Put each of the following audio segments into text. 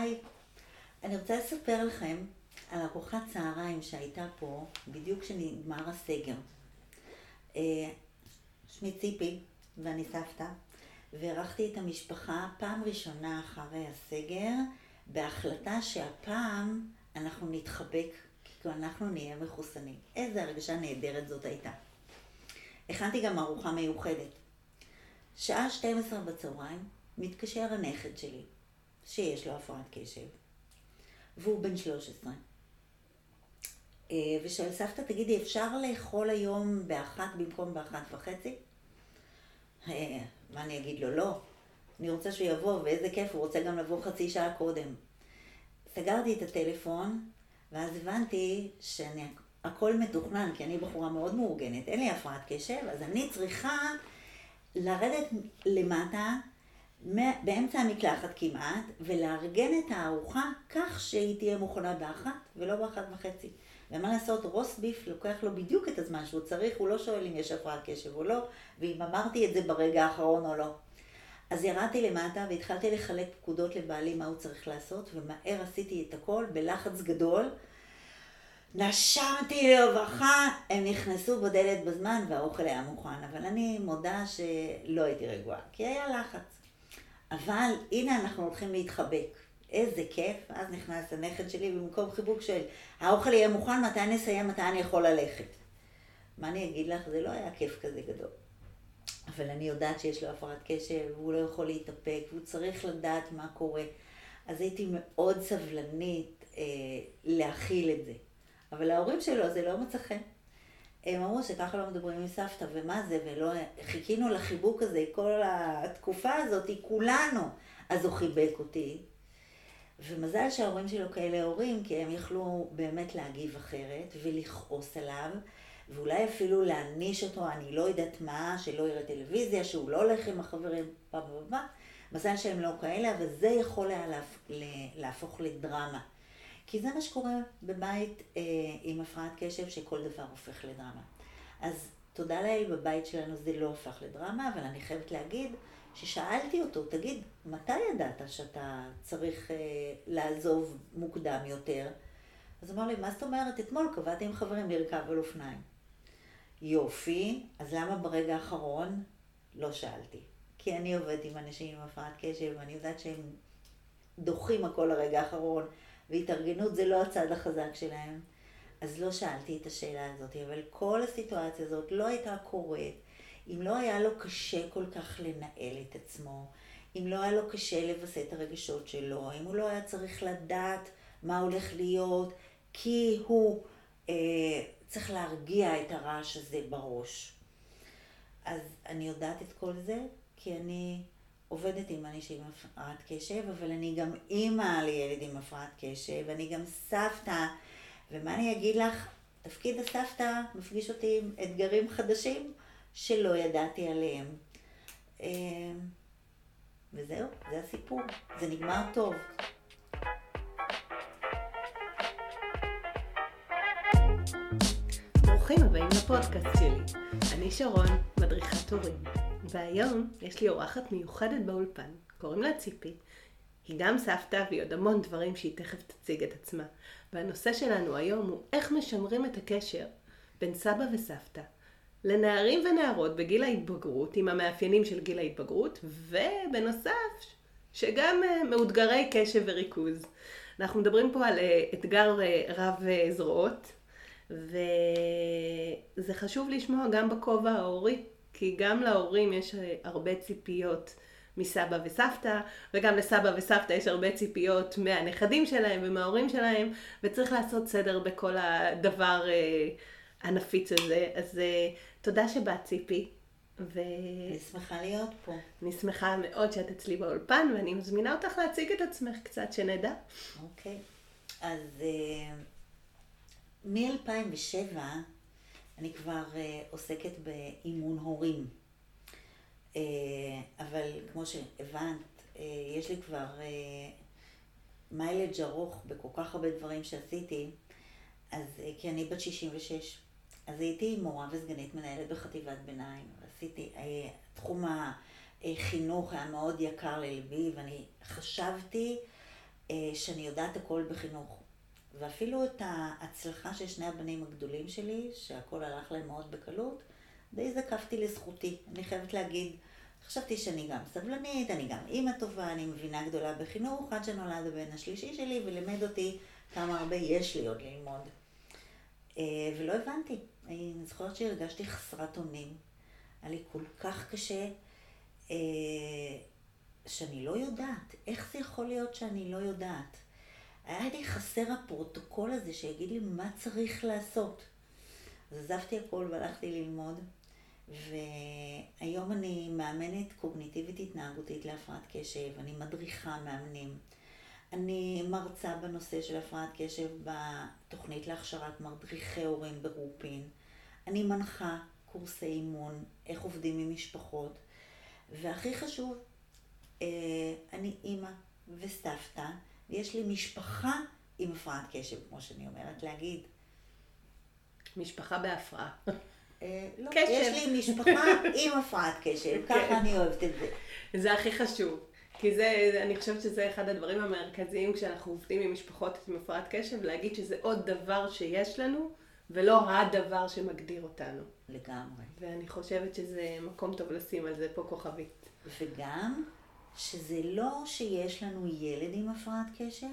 היי, אני רוצה לספר לכם על ארוחת צהריים שהייתה פה בדיוק כשנגמר הסגר. אה, שמי ציפי ואני סבתא, ואירחתי את המשפחה פעם ראשונה אחרי הסגר, בהחלטה שהפעם אנחנו נתחבק, כי אנחנו נהיה מחוסנים. איזה הרגשה נהדרת זאת הייתה. הכנתי גם ארוחה מיוחדת. שעה 12 בצהריים מתקשר הנכד שלי, שיש לו הפרעת קשב, והוא בן 13. אה, ושואל, סבתא, תגידי, אפשר לאכול היום באחת במקום באחת וחצי? אה, מה אני אגיד לו? לא. אני רוצה שהוא יבוא, ואיזה כיף, הוא רוצה גם לבוא חצי שעה קודם. סגרתי את הטלפון, ואז הבנתי שהכל מתוכנן, כי אני בחורה מאוד מאורגנת, אין לי הפרעת קשב, אז אני צריכה לרדת למטה, באמצע המקלחת כמעט, ולארגן את הארוחה כך שהיא תהיה מוכנה באחת ולא באחת וחצי. ומה לעשות, רוס ביף לוקח לו בדיוק את הזמן שהוא צריך, הוא לא שואל אם יש הפרעת קשב או לא, ואם אמרתי את זה ברגע האחרון או לא. אז ירדתי למטה והתחלתי לחלק פקודות לבעלי מה הוא צריך לעשות, ומהר עשיתי את הכל בלחץ גדול. נשמתי לרווחה, הם נכנסו בדלת בזמן והאוכל היה מוכן, אבל אני מודה שלא הייתי רגועה, כי היה לחץ. אבל הנה אנחנו הולכים להתחבק. איזה כיף, אז נכנס הנכד שלי במקום חיבוק של האוכל יהיה מוכן, מתי נסיים, מתי אני יכול ללכת. מה אני אגיד לך, זה לא היה כיף כזה גדול. אבל אני יודעת שיש לו הפרעת קשב, והוא לא יכול להתאפק, והוא צריך לדעת מה קורה. אז הייתי מאוד סבלנית אה, להכיל את זה. אבל להורים שלו זה לא מצא חן. הם אמרו שככה לא מדברים עם סבתא, ומה זה, ולא... חיכינו לחיבוק הזה כל התקופה הזאת, כולנו. אז הוא חיבק אותי, ומזל שההורים שלו כאלה הורים, כי הם יכלו באמת להגיב אחרת ולכעוס עליו, ואולי אפילו להעניש אותו, אני לא יודעת מה, שלא יראה טלוויזיה, שהוא לא הולך עם החברים, פעם הבאה. מזל שהם לא כאלה, אבל זה יכול היה להפוך לדרמה. כי זה מה שקורה בבית אה, עם הפרעת קשב, שכל דבר הופך לדרמה. אז תודה לאל, בבית שלנו זה לא הפך לדרמה, אבל אני חייבת להגיד ששאלתי אותו, תגיד, מתי ידעת שאתה צריך אה, לעזוב מוקדם יותר? אז הוא אמר לי, מה זאת אומרת? אתמול קבעתי עם חברים לרכב על אופניים. יופי, אז למה ברגע האחרון? לא שאלתי. כי אני עובדת עם אנשים עם הפרעת קשב, ואני יודעת שהם דוחים הכל לרגע האחרון, והתארגנות זה לא הצד החזק שלהם. אז לא שאלתי את השאלה הזאת, אבל כל הסיטואציה הזאת לא הייתה קורית אם לא היה לו קשה כל כך לנהל את עצמו, אם לא היה לו קשה לווסת את הרגשות שלו, אם הוא לא היה צריך לדעת מה הולך להיות, כי הוא אה, צריך להרגיע את הרעש הזה בראש. אז אני יודעת את כל זה, כי אני עובדת עם אנשים עם הפרעת קשב, אבל אני גם אימא לילד עם הפרעת קשב, ואני גם סבתא, ומה אני אגיד לך, תפקיד הסבתא מפגיש אותי עם אתגרים חדשים שלא ידעתי עליהם. אה, וזהו, זה הסיפור. זה נגמר טוב. ברוכים הבאים לפודקאסט שלי. אני שרון, מדריכת הורים. והיום יש לי אורחת מיוחדת באולפן, קוראים לה ציפי. היא גם סבתא והיא עוד המון דברים שהיא תכף תציג את עצמה. והנושא שלנו היום הוא איך משמרים את הקשר בין סבא וסבתא לנערים ונערות בגיל ההתבגרות, עם המאפיינים של גיל ההתבגרות, ובנוסף, שגם אה, מאותגרי קשב וריכוז. אנחנו מדברים פה על אה, אתגר אה, רב זרועות, וזה חשוב לשמוע גם בכובע ההורי, כי גם להורים יש הרבה ציפיות מסבא וסבתא, וגם לסבא וסבתא יש הרבה ציפיות מהנכדים שלהם ומההורים שלהם, וצריך לעשות סדר בכל הדבר הנפיץ הזה. אז תודה שבאת, ציפי. ו... אני שמחה להיות פה. אני שמחה מאוד שאת אצלי באולפן, ואני מזמינה אותך להציג את עצמך קצת, שנדע. אוקיי. אז uh, מ-2007 אני כבר uh, עוסקת באימון הורים. Uh, אבל כמו שהבנת, uh, יש לי כבר מיילג' ארוך בכל כך הרבה דברים שעשיתי, אז uh, כי אני בת 66. אז הייתי מורה וסגנית מנהלת בחטיבת ביניים, ועשיתי, אה, תחום החינוך היה מאוד יקר ללבי, ואני חשבתי אה, שאני יודעת הכל בחינוך. ואפילו את ההצלחה של שני הבנים הגדולים שלי, שהכל הלך להם מאוד בקלות, די זקפתי לזכותי. אני חייבת להגיד, חשבתי שאני גם סבלנית, אני גם אימא טובה, אני מבינה גדולה בחינוך, עד שנולד הבן השלישי שלי ולימד אותי כמה הרבה יש לי עוד ללמוד. אה, ולא הבנתי. אני זוכרת שהרגשתי חסרת אונים. היה לי כל כך קשה אה, שאני לא יודעת. איך זה יכול להיות שאני לא יודעת? היה לי חסר הפרוטוקול הזה שיגיד לי מה צריך לעשות. אז עזבתי הכל והלכתי ללמוד, והיום אני מאמנת קוגניטיבית התנהגותית להפרעת קשב, אני מדריכה מאמנים. אני מרצה בנושא של הפרעת קשב בתוכנית להכשרת מדריכי הורים ברופין. אני מנחה קורסי אימון, איך עובדים עם משפחות. והכי חשוב, אה, אני אימא וסבתא, ויש לי משפחה עם הפרעת קשב, כמו שאני אומרת להגיד. משפחה בהפרעה. אה, לא, קשב. יש לי משפחה עם הפרעת קשב, ככה כן. אני אוהבת את זה. זה הכי חשוב. כי זה, אני חושבת שזה אחד הדברים המרכזיים כשאנחנו עובדים עם משפחות עם הפרעת קשב, להגיד שזה עוד דבר שיש לנו, ולא הדבר שמגדיר אותנו. לגמרי. ואני חושבת שזה מקום טוב לשים על זה פה כוכבית. וגם, שזה לא שיש לנו ילד עם הפרעת קשב,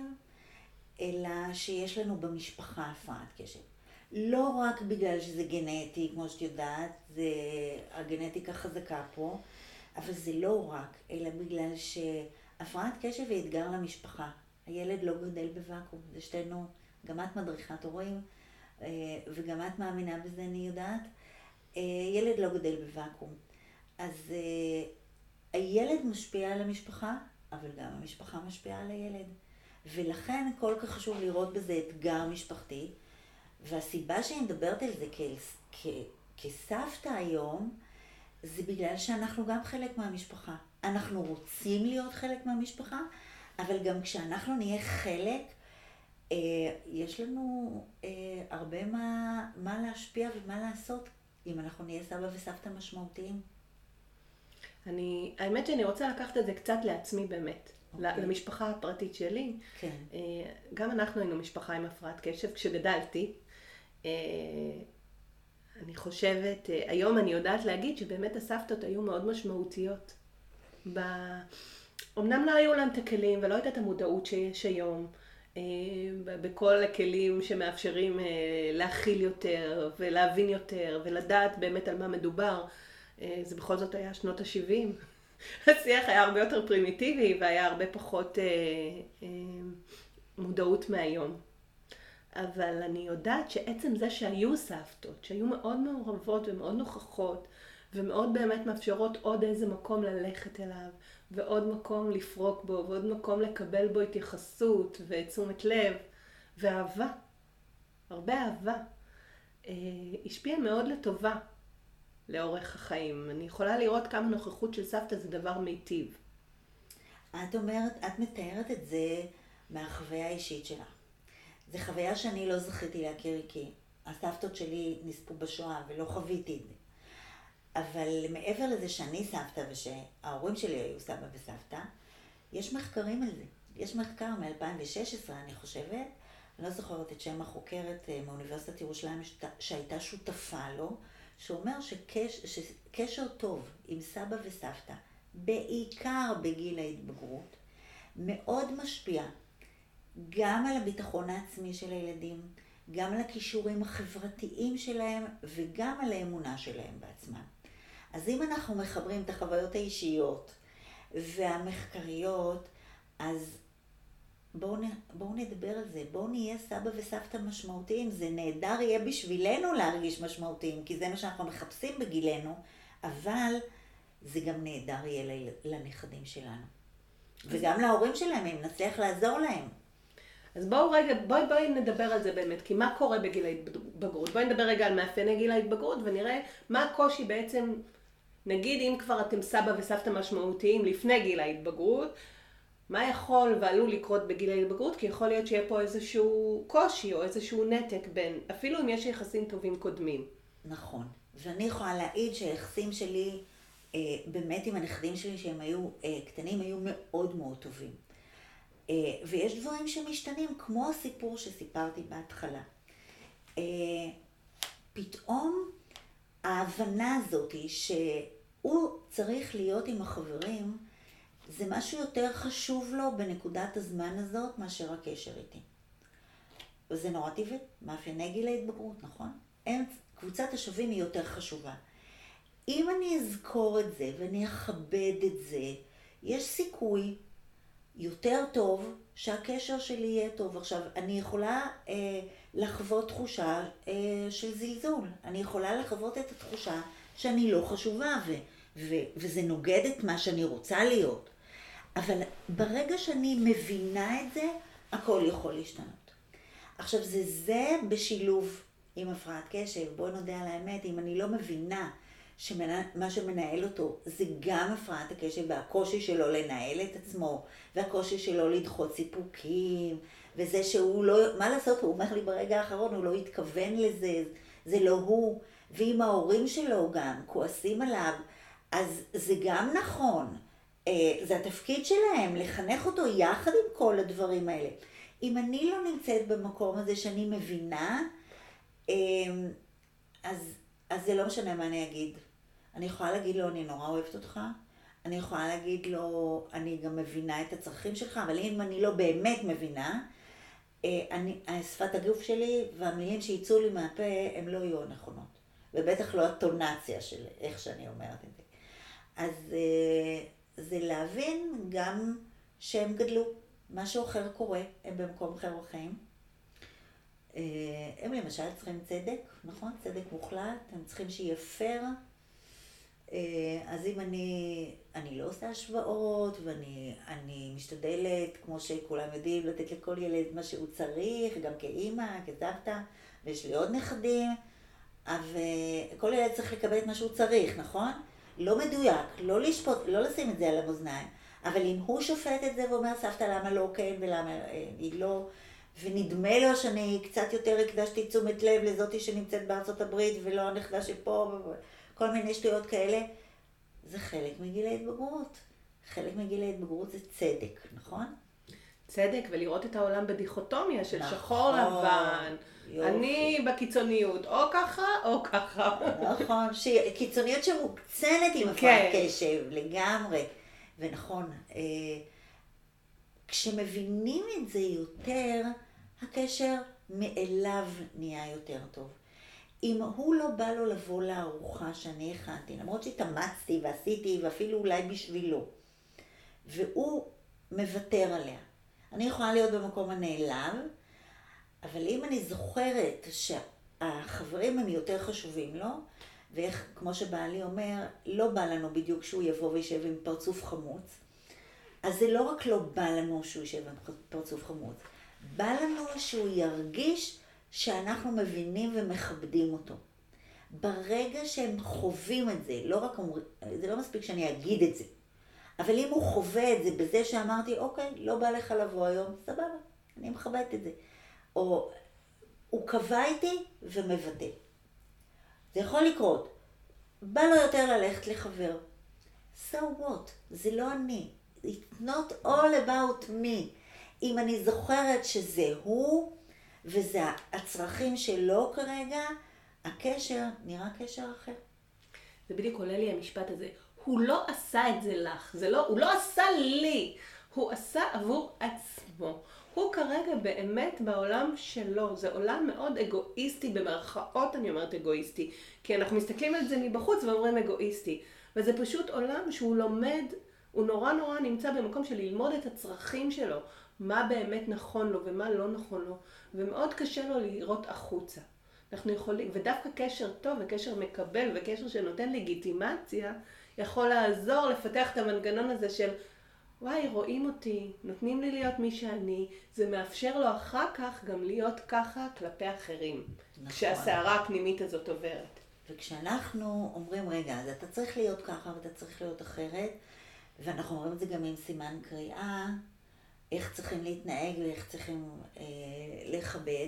אלא שיש לנו במשפחה הפרעת קשב. לא רק בגלל שזה גנטי, כמו שאת יודעת, זה הגנטיקה חזקה פה, אבל זה לא רק, אלא בגלל שהפרעת קשב היא אתגר למשפחה. הילד לא גדל בוואקום, זה שתינו, גם את מדריכת הורים, אה, וגם את מאמינה בזה, אני יודעת. אה, ילד לא גדל בוואקום. אז אה, הילד משפיע על המשפחה, אבל גם המשפחה משפיעה על הילד. ולכן כל כך חשוב לראות בזה אתגר משפחתי. והסיבה שאני מדברת על זה כ- כ- כסבתא היום, זה בגלל שאנחנו גם חלק מהמשפחה. אנחנו רוצים להיות חלק מהמשפחה, אבל גם כשאנחנו נהיה חלק, אה, יש לנו אה, הרבה מה, מה להשפיע ומה לעשות אם אנחנו נהיה סבא וסבתא משמעותיים. אני, האמת שאני רוצה לקחת את זה קצת לעצמי באמת. Okay. אוקיי. למשפחה הפרטית שלי. כן. אה, גם אנחנו היינו משפחה עם הפרעת קשב כשגדלתי. אה, אני חושבת, אה, היום אני יודעת להגיד שבאמת הסבתות היו מאוד משמעותיות. ב... אמנם לא היו להם את הכלים ולא הייתה את המודעות שיש היום. בכל הכלים שמאפשרים להכיל יותר ולהבין יותר ולדעת באמת על מה מדובר. זה בכל זאת היה שנות ה-70. השיח היה הרבה יותר פרימיטיבי והיה הרבה פחות אה, אה, מודעות מהיום. אבל אני יודעת שעצם זה שהיו סבתות, שהיו מאוד מעורבות ומאוד נוכחות, ומאוד באמת מאפשרות עוד איזה מקום ללכת אליו, ועוד מקום לפרוק בו, ועוד מקום לקבל בו התייחסות ותשומת לב, ואהבה, הרבה אהבה, אה, השפיע מאוד לטובה לאורך החיים. אני יכולה לראות כמה נוכחות של סבתא זה דבר מיטיב. את אומרת, את מתארת את זה מהחוויה האישית שלך. זו חוויה שאני לא זכיתי להכיר כי הסבתות שלי נספו בשואה ולא חוויתי את זה. אבל מעבר לזה שאני סבתא ושההורים שלי היו סבא וסבתא, יש מחקרים על זה. יש מחקר מ-2016, אני חושבת, אני לא זוכרת את שם החוקרת אה, מאוניברסיטת ירושלים שהייתה שותפה לו, שאומר שקש, שקשר טוב עם סבא וסבתא, בעיקר בגיל ההתבגרות, מאוד משפיע גם על הביטחון העצמי של הילדים, גם על הכישורים החברתיים שלהם וגם על האמונה שלהם בעצמם. אז אם אנחנו מחברים את החוויות האישיות והמחקריות, אז בואו בוא נדבר על זה, בואו נהיה סבא וסבתא משמעותיים, זה נהדר יהיה בשבילנו להרגיש משמעותיים, כי זה מה שאנחנו מחפשים בגילנו, אבל זה גם נהדר יהיה לנכדים שלנו. וגם להורים שלהם, אם נצליח לעזור להם. אז בואו רגע, בואי בואי נדבר על זה באמת, כי מה קורה בגיל ההתבגרות? בואי נדבר רגע על מאפייני גיל ההתבגרות ונראה מה הקושי בעצם, נגיד אם כבר אתם סבא וסבתא משמעותיים לפני גיל ההתבגרות, מה יכול ועלול לקרות בגיל ההתבגרות, כי יכול להיות שיהיה פה איזשהו קושי או איזשהו נתק בין, אפילו אם יש יחסים טובים קודמים. נכון. ואני יכולה להעיד שהיחסים שלי, אה, באמת עם הנכדים שלי שהם היו אה, קטנים, היו מאוד מאוד טובים. אה, ויש דברים שמשתנים, כמו הסיפור שסיפרתי בהתחלה. אה, פתאום ההבנה הזאת שהוא צריך להיות עם החברים, זה משהו יותר חשוב לו בנקודת הזמן הזאת מאשר הקשר איתי. וזה נורא טבעי, מאפייני גיל ההתבגרות, נכון? הם, קבוצת השווים היא יותר חשובה. אם אני אזכור את זה ואני אכבד את זה, יש סיכוי יותר טוב שהקשר שלי יהיה טוב. עכשיו, אני יכולה אה, לחוות תחושה אה, של זלזול. אני יכולה לחוות את התחושה שאני לא חשובה, ו, ו, וזה נוגד את מה שאני רוצה להיות. אבל ברגע שאני מבינה את זה, הכל יכול להשתנות. עכשיו, זה זה בשילוב עם הפרעת קשב. בואי נודה על האמת, אם אני לא מבינה שמה שמנהל אותו זה גם הפרעת הקשב והקושי שלו לנהל את עצמו, והקושי שלו לדחות סיפוקים, וזה שהוא לא, מה לעשות, הוא אומר לי ברגע האחרון, הוא לא התכוון לזה, זה לא הוא, ואם ההורים שלו גם כועסים עליו, אז זה גם נכון. אה, זה התפקיד שלהם, לחנך אותו יחד עם כל הדברים האלה. אם אני לא נמצאת במקום הזה שאני מבינה, אה, אז, אז זה לא משנה מה אני אגיד. אני יכולה להגיד לו, אני נורא אוהבת אותך. אני יכולה להגיד לו, אני גם מבינה את הצרכים שלך, אבל אם אני לא באמת מבינה, אה, אני, שפת הגוף שלי והמילים שיצאו לי מהפה, הן לא יהיו נכונות. ובטח לא הטונציה של איך שאני אומרת את זה. אז אה, זה להבין גם שהם גדלו, משהו אחר קורה, הם במקום אחר בחיים. אה, הם למשל צריכים צדק, נכון? צדק מוחלט, הם צריכים שיהיה פייר. אה, אז אם אני, אני לא עושה השוואות, ואני משתדלת, כמו שכולם יודעים, לתת לכל ילד מה שהוא צריך, גם כאימא, כסבתא, ויש לי עוד נכדים, וכל ילד צריך לקבל את מה שהוא צריך, נכון? לא מדויק, לא לשפוט, לא לשים את זה על המאזניים, אבל אם הוא שופט את זה ואומר, סבתא, למה לא כן ולמה אה, היא לא, ונדמה לו שאני קצת יותר הקדשתי תשומת לב לזאתי שנמצאת בארצות הברית ולא הנכדה שפה, כל מיני שטויות כאלה, זה חלק מגיל ההתבגרות. חלק מגיל ההתבגרות זה צדק, נכון? צדק ולראות את העולם בדיכוטומיה של נכון, שחור לבן. יופי. אני בקיצוניות, או ככה או ככה. נכון, קיצוניות שמוקצנת עם הפרעת כן. קשב, לגמרי. ונכון, אה, כשמבינים את זה יותר, הקשר מאליו נהיה יותר טוב. אם הוא לא בא לו לבוא לארוחה שאני הכנתי, למרות שהתאמצתי ועשיתי, ואפילו אולי בשבילו, והוא מוותר עליה. אני יכולה להיות במקום הנעלב, אבל אם אני זוכרת שהחברים הם יותר חשובים לו, ואיך, כמו שבעלי אומר, לא בא לנו בדיוק שהוא יבוא וישב עם פרצוף חמוץ, אז זה לא רק לא בא לנו שהוא ישב עם פרצוף חמוץ, בא לנו שהוא ירגיש שאנחנו מבינים ומכבדים אותו. ברגע שהם חווים את זה, לא רק אומרים, זה לא מספיק שאני אגיד את זה, אבל אם הוא חווה את זה בזה שאמרתי, אוקיי, לא בא לך לבוא היום, סבבה, אני מכבדת את זה. או הוא קבע איתי ומבטא. זה יכול לקרות. בא לו יותר ללכת לחבר. So what? זה לא אני. It's not all about me. אם אני זוכרת שזה הוא, וזה הצרכים שלו כרגע, הקשר נראה קשר אחר. זה בדיוק עולה לי המשפט הזה. הוא לא עשה את זה לך, זה לא, הוא לא עשה לי, הוא עשה עבור עצמו. הוא כרגע באמת בעולם שלו, זה עולם מאוד אגואיסטי, במרכאות אני אומרת אגואיסטי, כי אנחנו מסתכלים על זה מבחוץ ואומרים אגואיסטי, וזה פשוט עולם שהוא לומד, הוא נורא נורא נמצא במקום של ללמוד את הצרכים שלו, מה באמת נכון לו ומה לא נכון לו, ומאוד קשה לו לראות החוצה. אנחנו יכולים, ודווקא קשר טוב וקשר מקבל וקשר שנותן לגיטימציה, יכול לעזור לפתח את המנגנון הזה של וואי, רואים אותי, נותנים לי להיות מי שאני, זה מאפשר לו אחר כך גם להיות ככה כלפי אחרים, נכון. כשהסערה הפנימית הזאת עוברת. וכשאנחנו אומרים, רגע, אז אתה צריך להיות ככה ואתה צריך להיות אחרת, ואנחנו אומרים את זה גם עם סימן קריאה, איך צריכים להתנהג ואיך צריכים אה, לכבד,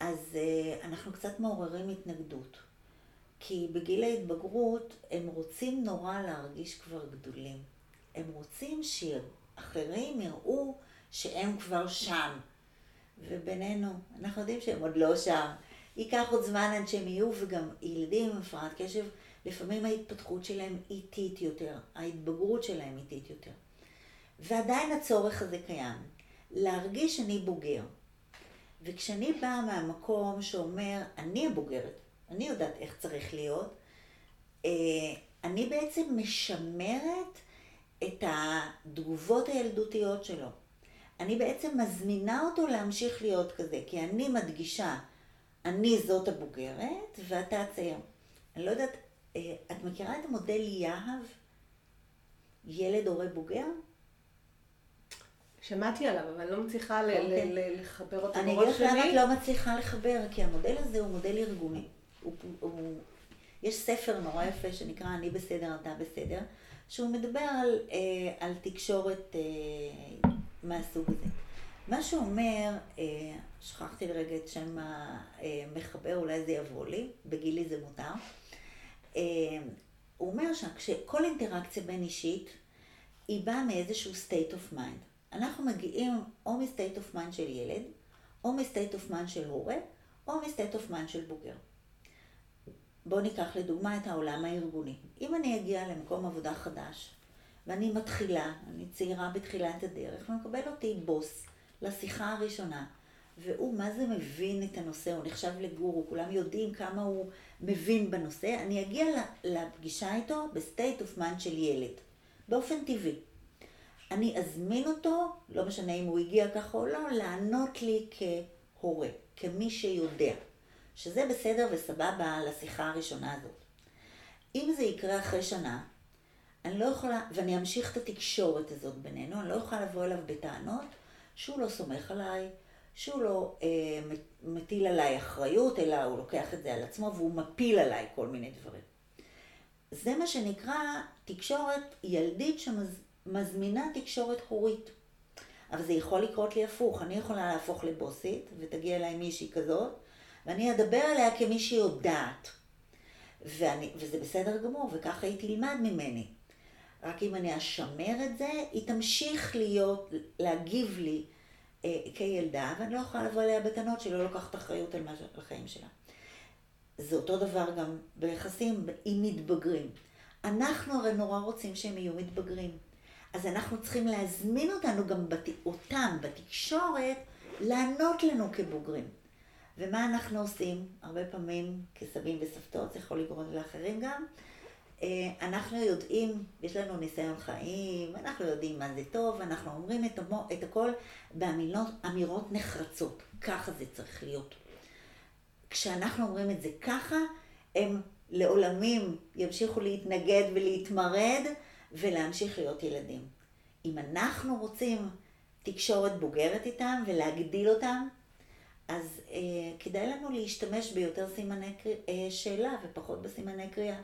אז אה, אנחנו קצת מעוררים התנגדות. כי בגיל ההתבגרות הם רוצים נורא להרגיש כבר גדולים. הם רוצים שאחרים יראו שהם כבר שם. ובינינו, אנחנו יודעים שהם עוד לא שם. ייקח עוד זמן עד שהם יהיו, וגם ילדים עם הפרעת קשב, לפעמים ההתפתחות שלהם איטית יותר, ההתבגרות שלהם איטית יותר. ועדיין הצורך הזה קיים. להרגיש שאני בוגר. וכשאני באה מהמקום שאומר, אני הבוגרת, אני יודעת איך צריך להיות, אה, אני בעצם משמרת את התגובות הילדותיות שלו. אני בעצם מזמינה אותו להמשיך להיות כזה, כי אני מדגישה, אני זאת הבוגרת ואתה הצעיר. אני לא יודעת, אה, את מכירה את המודל יהב? ילד הורה בוגר? שמעתי עליו, אבל אני לא מצליחה ל- אוקיי. לחבר אותו אני בראש אגיד לך למה שלי. את לא מצליחה לחבר, כי המודל הזה הוא מודל ארגוני. הוא, הוא, יש ספר נורא יפה שנקרא אני בסדר, אתה בסדר, שהוא מדבר על, אה, על תקשורת אה, מהסוג הזה. מה שהוא אומר, אה, שכחתי לרגע את שם המחבר, אולי זה יבוא לי, בגילי זה מותר. אה, הוא אומר שכל אינטראקציה בין אישית, היא באה מאיזשהו state of mind. אנחנו מגיעים או מ-state of mind של ילד, או מ-state of mind של הורה, או מ-state of mind של בוגר. בואו ניקח לדוגמה את העולם הארגוני. אם אני אגיע למקום עבודה חדש, ואני מתחילה, אני צעירה בתחילת הדרך, ומקבל אותי בוס לשיחה הראשונה, והוא מה זה מבין את הנושא, הוא נחשב לגורו, כולם יודעים כמה הוא מבין בנושא, אני אגיע לפגישה איתו ב state of mind של ילד, באופן טבעי. אני אזמין אותו, לא משנה אם הוא הגיע ככה או לא, לענות לי כהורה, כמי שיודע, שזה בסדר וסבבה לשיחה הראשונה הזאת. אם זה יקרה אחרי שנה, אני לא יכולה, ואני אמשיך את התקשורת הזאת בינינו, אני לא יכולה לבוא אליו בטענות שהוא לא סומך עליי, שהוא לא אה, מטיל עליי אחריות, אלא הוא לוקח את זה על עצמו והוא מפיל עליי כל מיני דברים. זה מה שנקרא תקשורת ילדית שמזמינה תקשורת הורית. אבל זה יכול לקרות לי הפוך, אני יכולה להפוך לבוסית, ותגיע אליי מישהי כזאת, ואני אדבר עליה כמי שיודעת. ואני, וזה בסדר גמור, וככה היא תלמד ממני. רק אם אני אשמר את זה, היא תמשיך להיות, להגיב לי אה, כילדה, ואני לא יכולה לבוא אליה בטענות שהיא לא לוקחת אחריות על החיים שלה. זה אותו דבר גם ביחסים עם מתבגרים. אנחנו הרי נורא רוצים שהם יהיו מתבגרים. אז אנחנו צריכים להזמין אותנו גם, בת... אותם בתקשורת, לענות לנו כבוגרים. ומה אנחנו עושים? הרבה פעמים כסבים וסבתות, זה יכול לגרום לאחרים גם. אנחנו יודעים, יש לנו ניסיון חיים, אנחנו יודעים מה זה טוב, אנחנו אומרים את, המו, את הכל באמירות נחרצות. ככה זה צריך להיות. כשאנחנו אומרים את זה ככה, הם לעולמים ימשיכו להתנגד ולהתמרד ולהמשיך להיות ילדים. אם אנחנו רוצים תקשורת בוגרת איתם ולהגדיל אותם, אז אה, כדאי לנו להשתמש ביותר סימני אה, שאלה ופחות בסימני קריאה.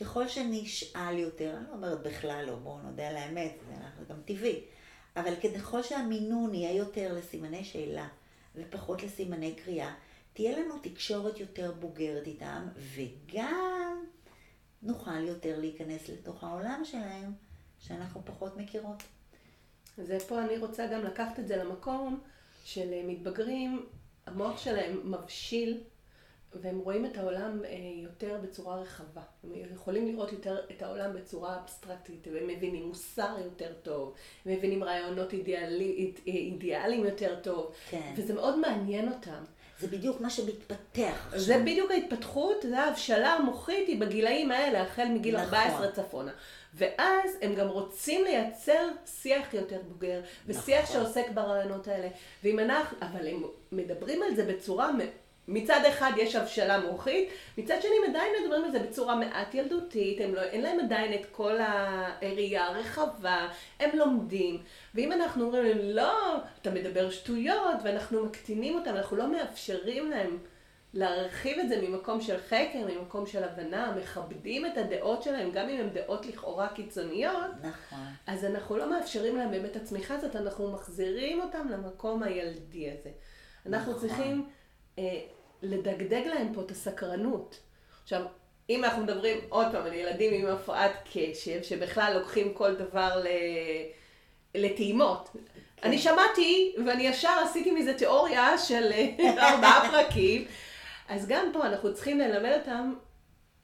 ככל שנשאל יותר, אני לא אומרת בכלל לא, בואו נודה על האמת, זה גם טבעי, אבל ככל שהמינון יהיה יותר לסימני שאלה ופחות לסימני קריאה, תהיה לנו תקשורת יותר בוגרת איתם, וגם נוכל יותר להיכנס לתוך העולם שלהם, שאנחנו פחות מכירות. אז פה אני רוצה גם לקחת את זה למקום של מתבגרים, המוח שלהם מבשיל, והם רואים את העולם יותר בצורה רחבה. הם יכולים לראות יותר את העולם בצורה אבסטרקטית, והם מבינים מוסר יותר טוב, הם מבינים רעיונות אידיאלי, אידיאליים יותר טוב, כן. וזה מאוד מעניין אותם. זה בדיוק מה שמתפתח עכשיו. זה בדיוק ההתפתחות, זה ההבשלה המוחית היא בגילאים האלה, החל מגיל נכון. 14 צפונה. ואז הם גם רוצים לייצר שיח יותר בוגר, ושיח נכון. שעוסק ברעיונות האלה. ואם אנחנו, אבל הם מדברים על זה בצורה, מצד אחד יש הבשלה מוחית, מצד שני הם עדיין מדברים על זה בצורה מעט ילדותית, הם לא, אין להם עדיין את כל הראייה הרחבה, הם לומדים. ואם אנחנו אומרים להם, לא, אתה מדבר שטויות, ואנחנו מקטינים אותם, אנחנו לא מאפשרים להם להרחיב את זה ממקום של חקר, ממקום של הבנה, מכבדים את הדעות שלהם, גם אם הן דעות לכאורה קיצוניות, נכון. אז אנחנו לא מאפשרים להם באמת את הצמיחה הזאת, אנחנו מחזירים אותם למקום הילדי הזה. אנחנו נכון. צריכים אה, לדגדג להם פה את הסקרנות. עכשיו, אם אנחנו מדברים עוד פעם על ילדים עם הפרעת קשב, שבכלל לוקחים כל דבר ל... לטעימות, אני שמעתי, ואני ישר עשיתי מזה תיאוריה של אה, ארבעה פרקים. אז גם פה אנחנו צריכים ללמד אותם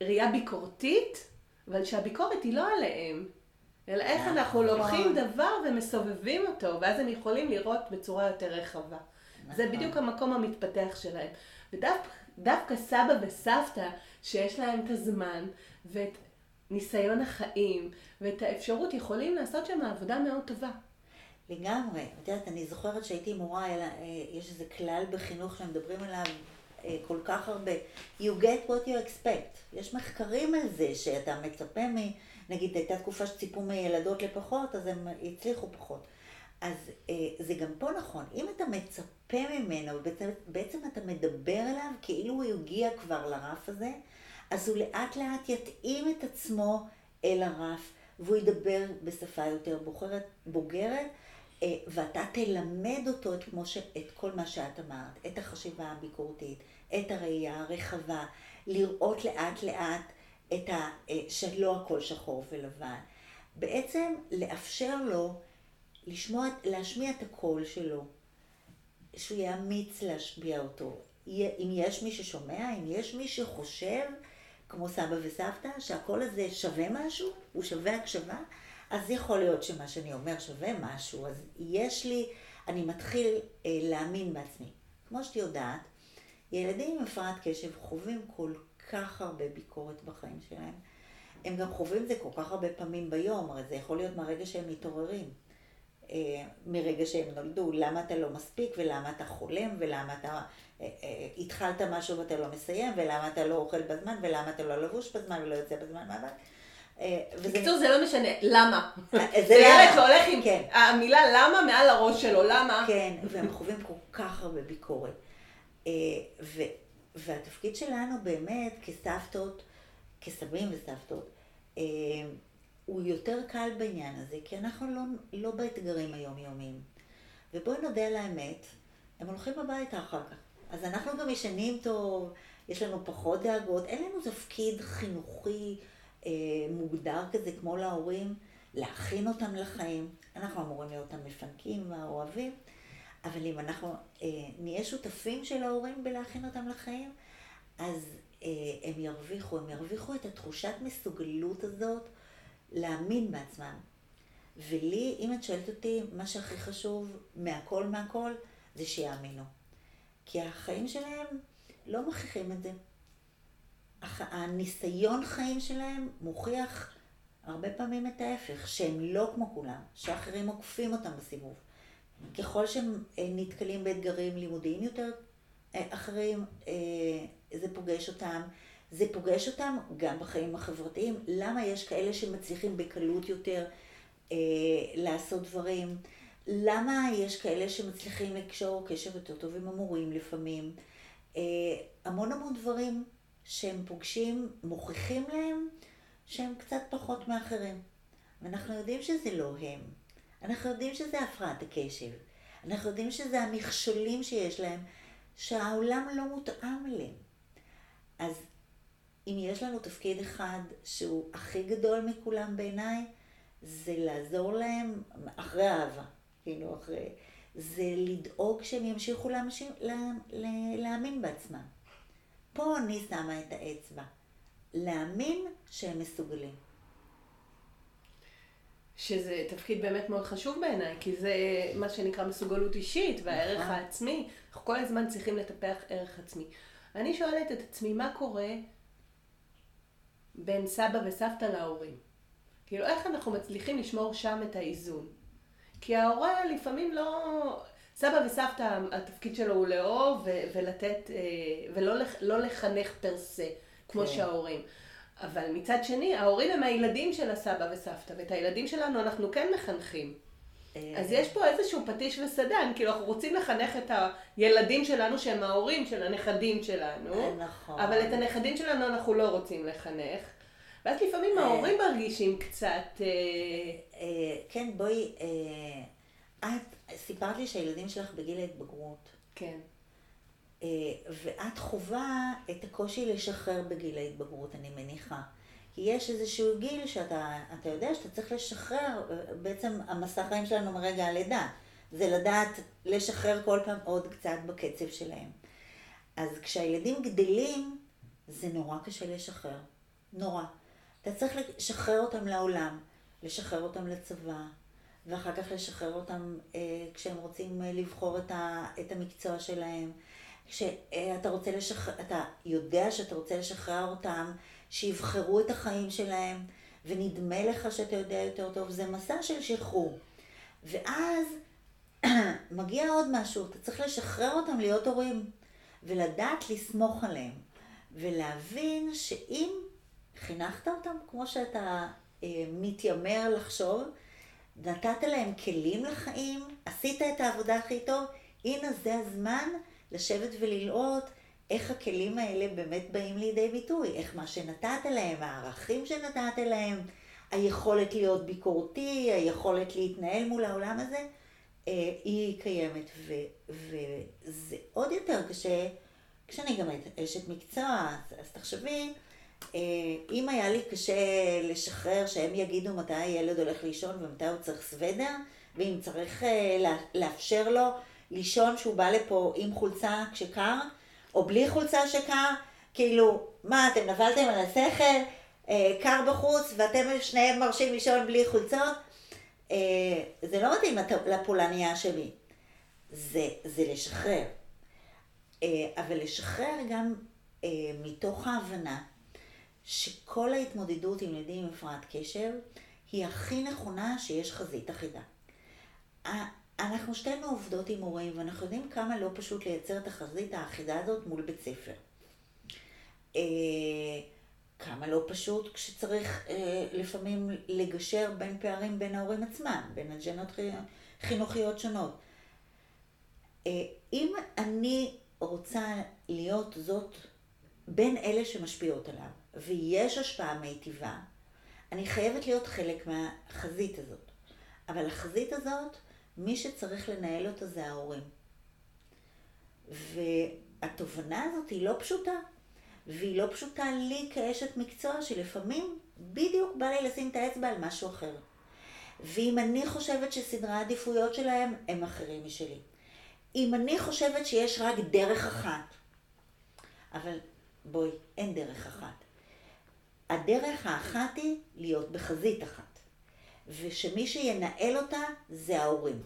ראייה ביקורתית, אבל שהביקורת היא לא עליהם, אלא איך אנחנו נכון. לוקחים דבר ומסובבים אותו, ואז הם יכולים לראות בצורה יותר רחבה. זה נכון. בדיוק המקום המתפתח שלהם. ודווקא סבא וסבתא, שיש להם את הזמן, ואת ניסיון החיים, ואת האפשרות, יכולים לעשות שם עבודה מאוד טובה. לגמרי. את יודעת, אני זוכרת שהייתי מורה, אה, יש איזה כלל בחינוך שמדברים עליו כל כך הרבה. You get what you expect. יש מחקרים על זה שאתה מצפה מ... נגיד, הייתה תקופה שציפו מילדות לפחות, אז הם הצליחו פחות. אז אה, זה גם פה נכון. אם אתה מצפה ממנו, בעצם, אתה מדבר אליו כאילו הוא הגיע כבר לרף הזה, אז הוא לאט לאט יתאים את עצמו אל הרף, והוא ידבר בשפה יותר בוחרת, בוגרת, אה, ואתה תלמד אותו את, ש, את כל מה שאת אמרת, את החשיבה הביקורתית, את הראייה הרחבה, לראות לאט לאט את ה, אה, שלא הכל שחור ולבן. בעצם לאפשר לו לשמוע, להשמיע את הקול שלו, שהוא יהיה אמיץ להשמיע אותו. אם יש מי ששומע, אם יש מי שחושב, כמו סבא וסבתא, שהקול הזה שווה משהו, הוא שווה הקשבה, אז יכול להיות שמה שאני אומר שווה משהו, אז יש לי, אני מתחיל אה, להאמין בעצמי. כמו שאת יודעת, ילדים עם הפרעת קשב חווים כל כך הרבה ביקורת בחיים שלהם. הם גם חווים את זה כל כך הרבה פעמים ביום, הרי זה יכול להיות מהרגע שהם מתעוררים. אה, מרגע שהם נולדו, למה אתה לא מספיק, ולמה אתה חולם, ולמה אתה אה, אה, התחלת משהו ואתה לא מסיים, ולמה אתה לא אוכל בזמן, ולמה אתה לא לבוש בזמן ולא יוצא בזמן מהבית. בקיצור, זה לא משנה, למה? זה ילד. שהולך עם כן. המילה למה מעל הראש שלו, למה? כן, והם חווים כל כך הרבה ביקורת. אה, ו, והתפקיד שלנו באמת כסבתות, כסבים וסבתות, אה, הוא יותר קל בעניין הזה, כי אנחנו לא, לא באתגרים היומיומיים. ובואי נודה על האמת, הם הולכים הביתה אחר כך. אז אנחנו גם ישנים טוב, יש לנו פחות דאגות, אין לנו תפקיד חינוכי אה, מוגדר כזה כמו להורים, להכין אותם לחיים. אנחנו אמורים להיות המפנקים והאוהבים, אבל אם אנחנו אה, נהיה שותפים של ההורים בלהכין אותם לחיים, אז אה, הם ירוויחו, הם ירוויחו את התחושת מסוגלות הזאת להאמין בעצמם. ולי, אם את שואלת אותי, מה שהכי חשוב מהכל מהכל, זה שיאמינו. כי החיים שלהם לא מוכיחים את זה. הח- הניסיון חיים שלהם מוכיח הרבה פעמים את ההפך, שהם לא כמו כולם, שאחרים עוקפים אותם בסיבוב. ככל שהם אה, נתקלים באתגרים לימודיים יותר אה, אחרים, אה, זה פוגש אותם. זה פוגש אותם גם בחיים החברתיים. למה יש כאלה שמצליחים בקלות יותר לעשות דברים? למה יש כאלה שמצליחים לקשור קשר יותר טוב עם המורים לפעמים? המון המון דברים שהם פוגשים, מוכיחים להם שהם קצת פחות מאחרים. ואנחנו יודעים שזה לא הם. אנחנו יודעים שזה הפרעת הקשב. אנחנו יודעים שזה המכשולים שיש להם, שהעולם לא מותאם אליהם. אז אם יש לנו תפקיד אחד שהוא הכי גדול מכולם בעיניי, זה לעזור להם אחרי אהבה, כאילו אחרי, זה לדאוג שהם ימשיכו להמשיך, לה, לה, להאמין בעצמם. פה אני שמה את האצבע. להאמין שהם מסוגלים. שזה תפקיד באמת מאוד חשוב בעיניי, כי זה מה שנקרא מסוגלות אישית והערך נכון. העצמי. אנחנו כל הזמן צריכים לטפח ערך עצמי. אני שואלת את עצמי, מה קורה בין סבא וסבתא להורים? כאילו, איך אנחנו מצליחים לשמור שם את האיזון? כי ההורה לפעמים לא... סבא וסבתא, התפקיד שלו הוא לאהוב ולתת, אה, ולא לא לחנך פר סה, כמו כן. שההורים. אבל מצד שני, ההורים הם הילדים של הסבא וסבתא, ואת הילדים שלנו אנחנו כן מחנכים. אה, אז יש פה איזשהו פטיש וסדן, כאילו אנחנו רוצים לחנך את הילדים שלנו שהם ההורים של הנכדים שלנו, נכון. אבל את הנכדים שלנו אנחנו לא רוצים לחנך. ואז לפעמים אה. ההורים מרגישים קצת... אה, אה, כן, בואי, אה, את סיפרת לי שהילדים שלך בגיל ההתבגרות, כן. אה, ואת חווה את הקושי לשחרר בגיל ההתבגרות, אני מניחה. כי יש איזשהו גיל שאתה אתה יודע שאתה צריך לשחרר, אה, בעצם המסע חיים שלנו מרגע הלידה. זה לדעת לשחרר כל פעם עוד קצת בקצב שלהם. אז כשהילדים גדלים, זה נורא קשה לשחרר. נורא. אתה צריך לשחרר אותם לעולם, לשחרר אותם לצבא, ואחר כך לשחרר אותם אה, כשהם רוצים אה, לבחור את, ה, את המקצוע שלהם. כשאתה רוצה לשחרר, אתה יודע שאתה רוצה לשחרר אותם, שיבחרו את החיים שלהם, ונדמה לך שאתה יודע יותר טוב, זה מסע של שחרור. ואז מגיע עוד משהו, אתה צריך לשחרר אותם להיות הורים, ולדעת לסמוך עליהם, ולהבין שאם חינכת אותם כמו שאתה אה, מתיימר לחשוב, נתת להם כלים לחיים, עשית את העבודה הכי טוב, הנה זה הזמן לשבת וללאות איך הכלים האלה באמת באים לידי ביטוי, איך מה שנתת להם, הערכים שנתת להם, היכולת להיות ביקורתי, היכולת להתנהל מול העולם הזה, אה, היא קיימת. ו, וזה עוד יותר קשה כשאני גם אשת מקצוע, אז, אז תחשבי, אה, אם היה לי קשה לשחרר שהם יגידו מתי הילד הולך לישון ומתי הוא צריך סוודר, ואם צריך אה, לאפשר לו לישון שהוא בא לפה עם חולצה כשקר, או בלי חולצה שקר, כאילו, מה, אתם נפלתם על השכל, אה, קר בחוץ ואתם שניהם מרשים לישון בלי חולצות? זה לא מתאים לפולניה שלי. זה, זה לשחרר. אבל לשחרר גם מתוך ההבנה שכל ההתמודדות עם ילדים עם הפרעת קשב היא הכי נכונה שיש חזית אחידה. אנחנו שתינו עובדות עם הורים ואנחנו יודעים כמה לא פשוט לייצר את החזית האחידה הזאת מול בית ספר. אה, כמה לא פשוט כשצריך אה, לפעמים לגשר בין פערים בין ההורים עצמם, בין אג'נות חינוכיות שונות. אה, אם אני רוצה להיות זאת בין אלה שמשפיעות עליו, ויש השפעה מיטיבה, אני חייבת להיות חלק מהחזית הזאת. אבל החזית הזאת, מי שצריך לנהל אותה זה ההורים. והתובנה הזאת היא לא פשוטה. והיא לא פשוטה לי כאשת מקצוע, שלפעמים בדיוק בא לי לשים את האצבע על משהו אחר. ואם אני חושבת שסדרי העדיפויות שלהם הם אחרים משלי. אם אני חושבת שיש רק דרך אחת, אבל בואי, אין דרך אחת. הדרך האחת היא להיות בחזית אחת, ושמי שינהל אותה זה ההורים.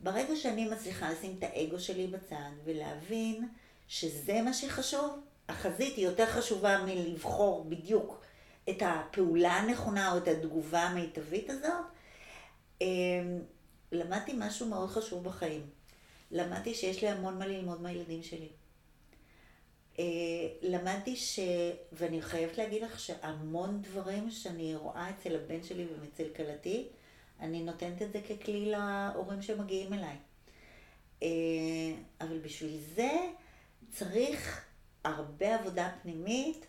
ברגע שאני מצליחה לשים את האגו שלי בצד ולהבין שזה מה שחשוב, החזית היא יותר חשובה מלבחור בדיוק את הפעולה הנכונה או את התגובה המיטבית הזאת, אמ, למדתי משהו מאוד חשוב בחיים. למדתי שיש לי המון מה ללמוד מהילדים שלי. אה, למדתי ש... ואני חייבת להגיד לך שהמון דברים שאני רואה אצל הבן שלי ואצל כלתי, אני נותנת את זה ככלי להורים שמגיעים אליי. אה, אבל בשביל זה צריך הרבה עבודה פנימית,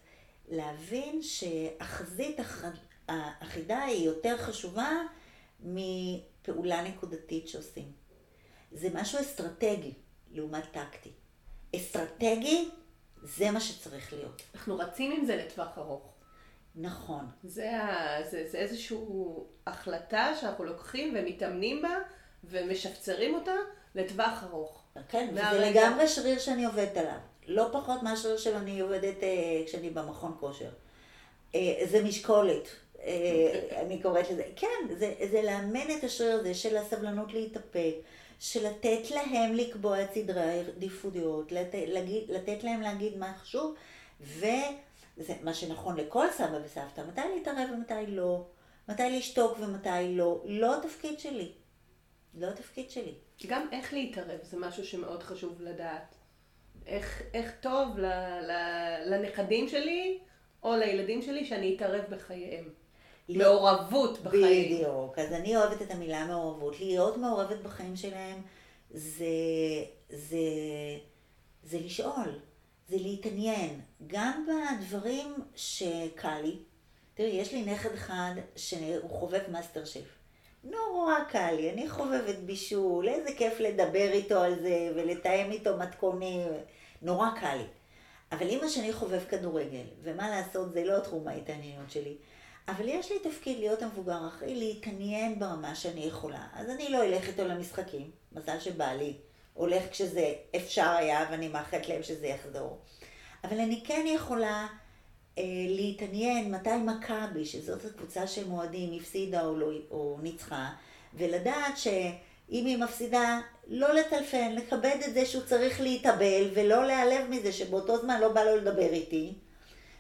להבין שהחזית האחידה היא יותר חשובה מפעולה נקודתית שעושים. זה משהו אסטרטגי לעומת טקטי. אסטרטגי זה מה שצריך להיות. אנחנו רצים עם זה לטווח ארוך. נכון. זה, ה, זה, זה איזושהי החלטה שאנחנו לוקחים ומתאמנים בה ומשפצרים אותה לטווח ארוך. כן, וזה לגמרי שריר שאני עובדת עליו. לא פחות מהשריר שאני עובדת אה, כשאני במכון כושר. אה, זה משקולת. אה, אני קוראת לזה. כן, זה, זה לאמן את השריר הזה של הסבלנות להתאפק. של לתת להם לקבוע את סדרי העדיפויות, לת, להגיד, לתת להם להגיד מה חשוב, וזה מה שנכון לכל סבא וסבתא, מתי להתערב ומתי לא, מתי לשתוק ומתי לא, לא התפקיד שלי. לא התפקיד שלי. גם איך להתערב זה משהו שמאוד חשוב לדעת. איך, איך טוב ל, ל, לנכדים שלי או לילדים שלי שאני אתערב בחייהם. מעורבות בחיים. בדיוק. אז אני אוהבת את המילה מעורבות. להיות מעורבת בחיים שלהם זה, זה, זה לשאול, זה להתעניין. גם בדברים שקל לי. תראי, יש לי נכד אחד שהוא חובב מאסטר שף. נורא קל לי, אני חובבת בישול, איזה כיף לדבר איתו על זה ולתאם איתו מתכונים, נורא קל לי. אבל אם השני חובב כדורגל, ומה לעשות, זה לא תחום ההתעניינות שלי. אבל יש לי תפקיד להיות המבוגר האחראי, להתעניין ברמה שאני יכולה. אז אני לא אלך איתו למשחקים, מזל שבעלי הולך כשזה אפשר היה, ואני מאחלת להם שזה יחזור. אבל אני כן יכולה אה, להתעניין מתי מכבי, שזאת הקבוצה של מועדים, הפסידה או, לא, או ניצחה, ולדעת שאם היא מפסידה, לא לטלפן, לכבד את זה שהוא צריך להתאבל, ולא להיעלב מזה שבאותו זמן לא בא לו לדבר איתי.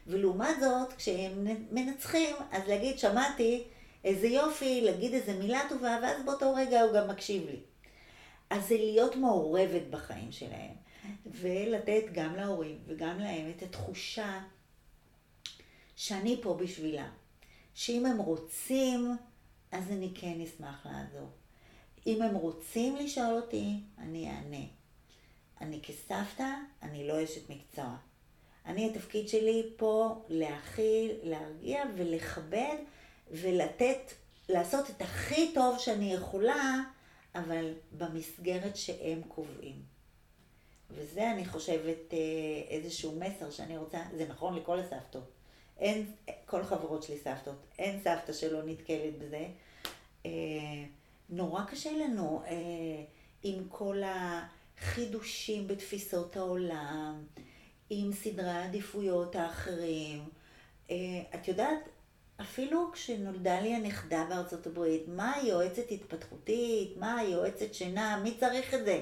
ולעומת זאת, כשהם מנצחים, אז להגיד, שמעתי, איזה יופי, להגיד איזה מילה טובה, ואז באותו רגע הוא גם מקשיב לי. אז זה להיות מעורבת בחיים שלהם, ולתת גם להורים וגם להם את התחושה שאני פה בשבילם. שאם הם רוצים, אז אני כן אשמח לעזור. אם הם רוצים לשאול אותי, אני אענה. אני כסבתא, אני לא אשת מקצוע. אני, התפקיד שלי פה להכיל, להרגיע ולכבד ולתת, לעשות את הכי טוב שאני יכולה, אבל במסגרת שהם קובעים. וזה, אני חושבת, אה, איזשהו מסר שאני רוצה, זה נכון לכל הסבתות. אין, כל החברות שלי סבתות, אין סבתא שלא נתקלת בזה. אה, נורא קשה לנו אה, עם כל החידושים בתפיסות העולם, עם סדרי העדיפויות האחרים. אה, את יודעת, אפילו כשנולדה לי הנכדה בארצות הברית, מה היועצת התפתחותית, מה היועצת שינה, מי צריך את זה?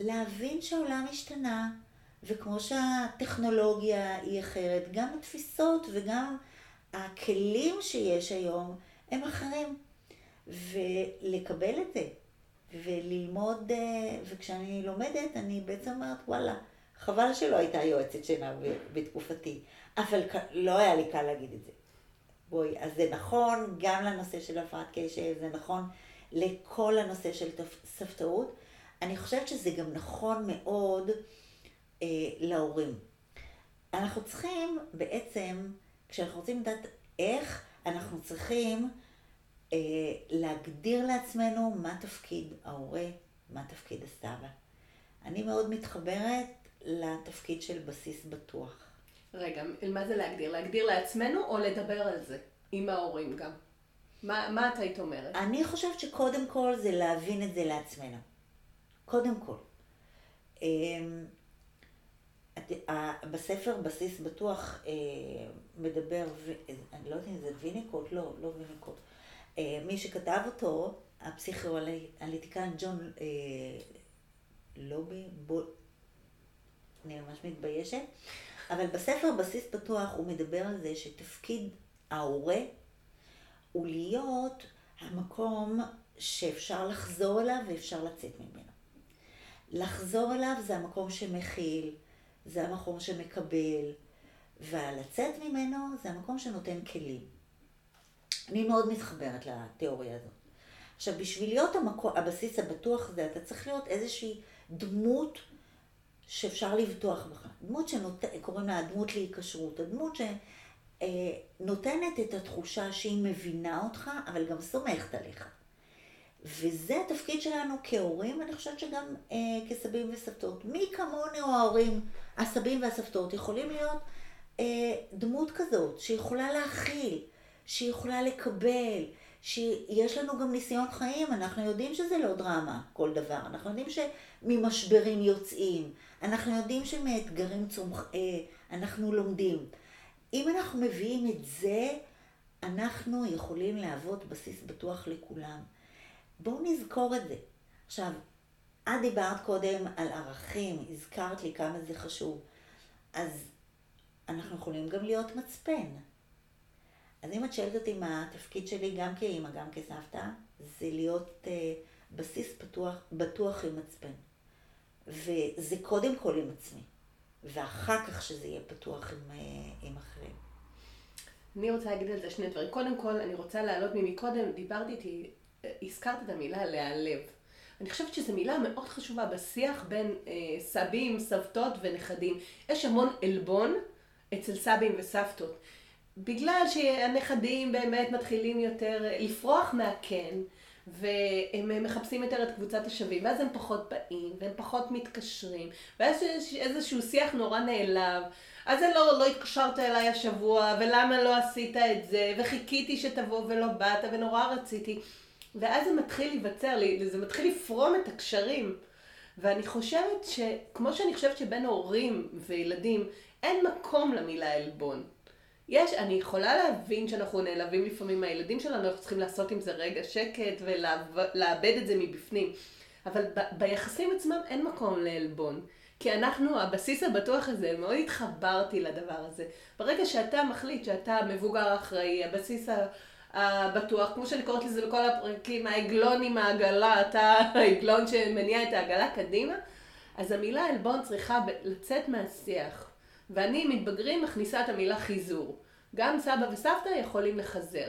להבין שהעולם השתנה, וכמו שהטכנולוגיה היא אחרת, גם התפיסות וגם הכלים שיש היום הם אחרים. ולקבל את זה, וללמוד, אה, וכשאני לומדת, אני בעצם אומרת, וואלה, חבל שלא הייתה יועצת שינה בתקופתי, אבל לא היה לי קל להגיד את זה. בואי, אז זה נכון גם לנושא של הפרעת קשב, זה נכון לכל הנושא של סבתאות. אני חושבת שזה גם נכון מאוד אה, להורים. אנחנו צריכים בעצם, כשאנחנו רוצים לדעת איך, אנחנו צריכים אה, להגדיר לעצמנו מה תפקיד ההורה, מה תפקיד הסבא. אני מאוד מתחברת לתפקיד של בסיס בטוח. רגע, מה זה להגדיר? להגדיר לעצמנו או לדבר על זה עם ההורים גם? מה, מה את היית אומרת? אני חושבת שקודם כל זה להבין את זה לעצמנו. קודם כל. אמ, בספר בסיס בטוח אה, מדבר, אני לא יודעת אם זה ויניקוט, לא, לא ויניקוט. אה, מי שכתב אותו, הפסיכואליטיקן ג'ון אה, לובי, אני ממש מתביישת, אבל בספר בסיס פתוח הוא מדבר על זה שתפקיד ההורה הוא להיות המקום שאפשר לחזור אליו ואפשר לצאת ממנו. לחזור אליו זה המקום שמכיל, זה המקום שמקבל, והלצאת ממנו זה המקום שנותן כלים. אני מאוד מתחברת לתיאוריה הזאת. עכשיו, בשביל להיות המקום, הבסיס הבטוח הזה, אתה צריך להיות איזושהי דמות שאפשר לבטוח בך. דמות שקוראים לה דמות להיקשרות. הדמות שנותנת את התחושה שהיא מבינה אותך, אבל גם סומכת עליך. וזה התפקיד שלנו כהורים, אני חושבת שגם אה, כסבים וסבתות. מי כמונו ההורים, הסבים והסבתות, יכולים להיות אה, דמות כזאת, שיכולה להכיל, שיכולה לקבל, שיש לנו גם ניסיון חיים, אנחנו יודעים שזה לא דרמה, כל דבר. אנחנו יודעים שממשברים יוצאים, אנחנו יודעים שמאתגרים צומח... אה, אנחנו לומדים. אם אנחנו מביאים את זה, אנחנו יכולים להוות בסיס בטוח לכולם. בואו נזכור את זה. עכשיו, את דיברת קודם על ערכים, הזכרת לי כמה זה חשוב. אז אנחנו יכולים גם להיות מצפן. אז אם את שואלת אותי מה התפקיד שלי, גם כאימא, גם כסבתא, זה להיות uh, בסיס פתוח, בטוח עם מצפן. וזה קודם כל עם עצמי, ואחר כך שזה יהיה פתוח עם, uh, עם אחרים. אני רוצה להגיד על זה שני דברים. קודם כל, אני רוצה להעלות ממקודם, דיברתי איתי, הזכרת את המילה להיעלב. אני חושבת שזו מילה מאוד חשובה בשיח בין אה, סבים, סבתות ונכדים. יש המון עלבון אצל סבים וסבתות. בגלל שהנכדים באמת מתחילים יותר לפרוח מהקן, והם מחפשים יותר את קבוצת השווים, ואז הם פחות באים, והם פחות מתקשרים, ואז יש איזשהו שיח נורא נעלב. אז זה לא, לא התקשרת אליי השבוע, ולמה לא עשית את זה, וחיכיתי שתבוא ולא באת, ונורא רציתי. ואז זה מתחיל להיווצר זה מתחיל לפרום את הקשרים. ואני חושבת שכמו שאני חושבת שבין הורים וילדים אין מקום למילה עלבון. יש, אני יכולה להבין שאנחנו נעלבים לפעמים מהילדים שלנו, אנחנו צריכים לעשות עם זה רגע שקט ולאבד את זה מבפנים. אבל ב- ביחסים עצמם אין מקום לעלבון. כי אנחנו, הבסיס הבטוח הזה, מאוד התחברתי לדבר הזה. ברגע שאתה מחליט שאתה מבוגר אחראי, הבסיס הבטוח, כמו שאני קוראת לזה בכל הפרקים, העגלון עם העגלה, אתה העגלון שמניע את העגלה קדימה, אז המילה עלבון צריכה לצאת מהשיח. ואני, מתבגרים, מכניסה את המילה חיזור. גם סבא וסבתא יכולים לחזר.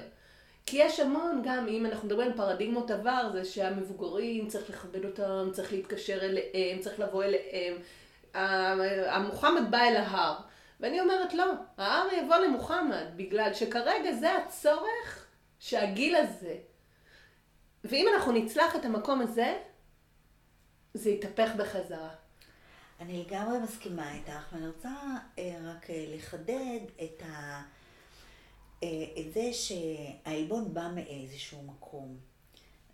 כי יש המון, גם אם אנחנו מדברים על פרדיגמות עבר, זה שהמבוגרים, צריך לכבד אותם, צריך להתקשר אליהם, צריך לבוא אליהם. המוחמד בא אל ההר. ואני אומרת, לא, ההר יבוא למוחמד, בגלל שכרגע זה הצורך שהגיל הזה. ואם אנחנו נצלח את המקום הזה, זה יתהפך בחזרה. אני לגמרי מסכימה איתך, ואני רוצה אה, רק אה, לחדד את, ה, אה, את זה שהעלבון בא מאיזשהו מקום.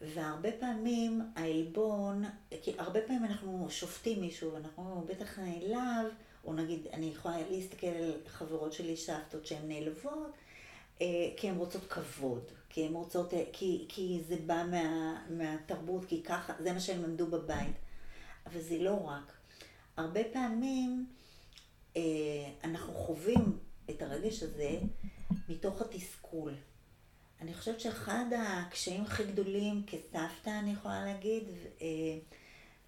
והרבה פעמים העלבון, כי הרבה פעמים אנחנו שופטים מישהו, ואנחנו בטח נעלב, או נגיד, אני יכולה להסתכל על חברות שלי סבתות שהן נעלבות, כי הן רוצות כבוד, כי הן רוצות, כי, כי זה בא מה, מהתרבות, כי ככה, זה מה שהן למדו בבית. אבל זה לא רק. הרבה פעמים אה, אנחנו חווים את הרגש הזה מתוך התסכול. אני חושבת שאחד הקשיים הכי גדולים כסבתא, אני יכולה להגיד, אה,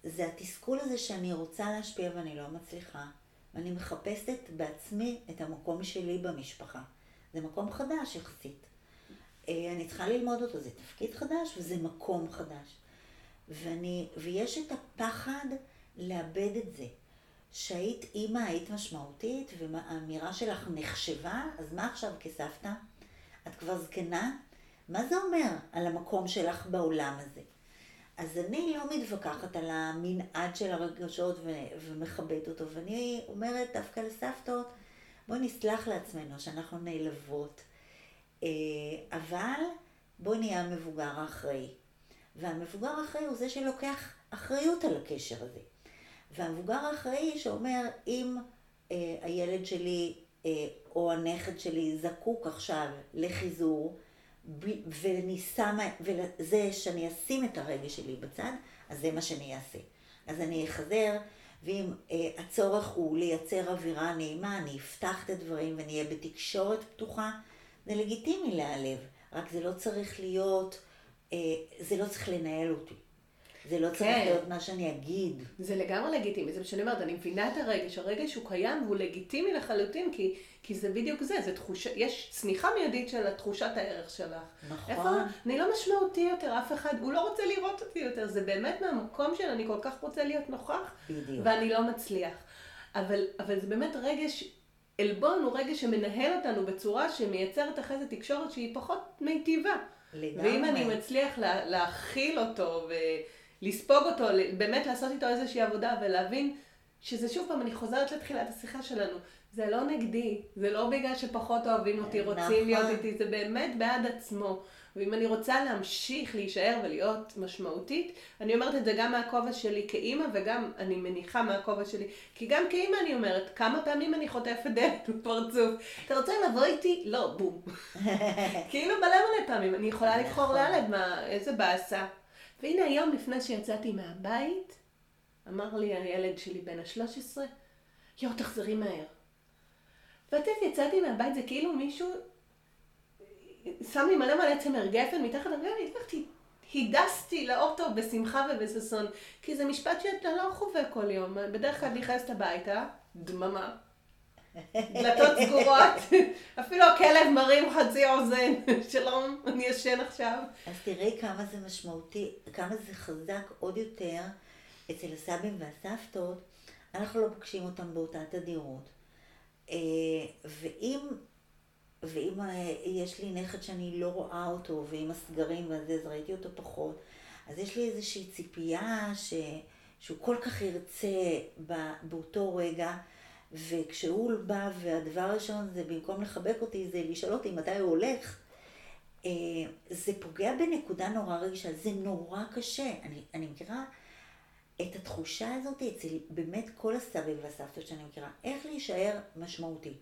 זה התסכול הזה שאני רוצה להשפיע ואני לא מצליחה. ואני מחפשת בעצמי את המקום שלי במשפחה. זה מקום חדש יחסית. אה, אני צריכה ללמוד אותו, זה תפקיד חדש וזה מקום חדש. ואני, ויש את הפחד לאבד את זה. שהיית אימא, היית משמעותית, והאמירה שלך נחשבה, אז מה עכשיו כסבתא? את כבר זקנה? מה זה אומר על המקום שלך בעולם הזה? אז אני לא מתווכחת על המנעד של הרגשות ו- ומכבדת אותו, ואני אומרת דווקא לסבתות, בואי נסלח לעצמנו שאנחנו נעלבות, אה, אבל בואי נהיה המבוגר האחראי. והמבוגר האחראי הוא זה שלוקח אחריות על הקשר הזה. והמבוגר האחראי שאומר, אם אה, הילד שלי אה, או הנכד שלי זקוק עכשיו לחיזור, ואני שמה, וזה שאני אשים את הרגש שלי בצד, אז זה מה שאני אעשה. אז אני אחזר, ואם אה, הצורך הוא לייצר אווירה נעימה, אני אפתח את הדברים ואני אהיה בתקשורת פתוחה, זה לגיטימי להיעלב, רק זה לא צריך להיות, אה, זה לא צריך לנהל אותי. זה לא צריך כן. להיות מה שאני אגיד. זה לגמרי לגיטימי, זה מה שאני אומרת, אני מבינה את הרגש, הרגש הוא קיים והוא לגיטימי לחלוטין, כי, כי זה בדיוק זה, זה תחושה, יש צניחה מיידית של תחושת הערך שלך. נכון. איפה, אני לא משמעותי יותר, אף אחד, הוא לא רוצה לראות אותי יותר, זה באמת מהמקום של אני כל כך רוצה להיות נוכח, בדיוק. ואני לא מצליח. אבל, אבל זה באמת רגש, עלבון הוא רגש שמנהל אותנו בצורה שמייצרת אחרי זה תקשורת שהיא פחות מיטיבה. לגמרי. ואם אני מצליח לה, להכיל אותו ו... לספוג אותו, באמת לעשות איתו איזושהי עבודה ולהבין שזה שוב פעם, אני חוזרת לתחילת השיחה שלנו, זה לא נגדי, זה לא בגלל שפחות אוהבים אותי, רוצים נכון. להיות איתי, זה באמת בעד עצמו. ואם אני רוצה להמשיך להישאר ולהיות משמעותית, אני אומרת את זה גם מהכובע שלי כאימא וגם אני מניחה מהכובע שלי, כי גם כאימא אני אומרת, כמה פעמים אני חוטפת דלת בפרצוף. אתה רוצה לבוא איתי? לא, בום. כאילו מלא מלא פעמים, אני יכולה לבחור לילד, מה, איזה באסה. והנה היום לפני שיצאתי מהבית, אמר לי הילד שלי בן ה-13, יואו, תחזרי מהר. ואת יצאתי מהבית, זה כאילו מישהו שם לי מלא מלא צמר גפן מתחת לרגל, הלכתי, הידסתי לאוטו בשמחה ובששון, כי זה משפט שאתה לא חווה כל יום. בדרך כלל נכנסת הביתה, דממה. דלתות סגורות, אפילו הכלב מרים חצי אוזן, שלום, אני ישן עכשיו. אז תראי כמה זה משמעותי, כמה זה חזק עוד יותר אצל הסבים והסבתות, אנחנו לא פוגשים אותם באותה תדירות. אה, ואם, ואם אה, יש לי נכד שאני לא רואה אותו, ועם הסגרים וזה, אז ראיתי אותו פחות, אז יש לי איזושהי ציפייה ש, שהוא כל כך ירצה באותו רגע. וכשהוא בא, והדבר הראשון זה במקום לחבק אותי, זה לשאול אותי מתי הוא הולך, אה, זה פוגע בנקודה נורא רגישה, זה נורא קשה. אני, אני מכירה את התחושה הזאת אצל באמת כל הסבים והסבתות שאני מכירה, איך להישאר משמעותי.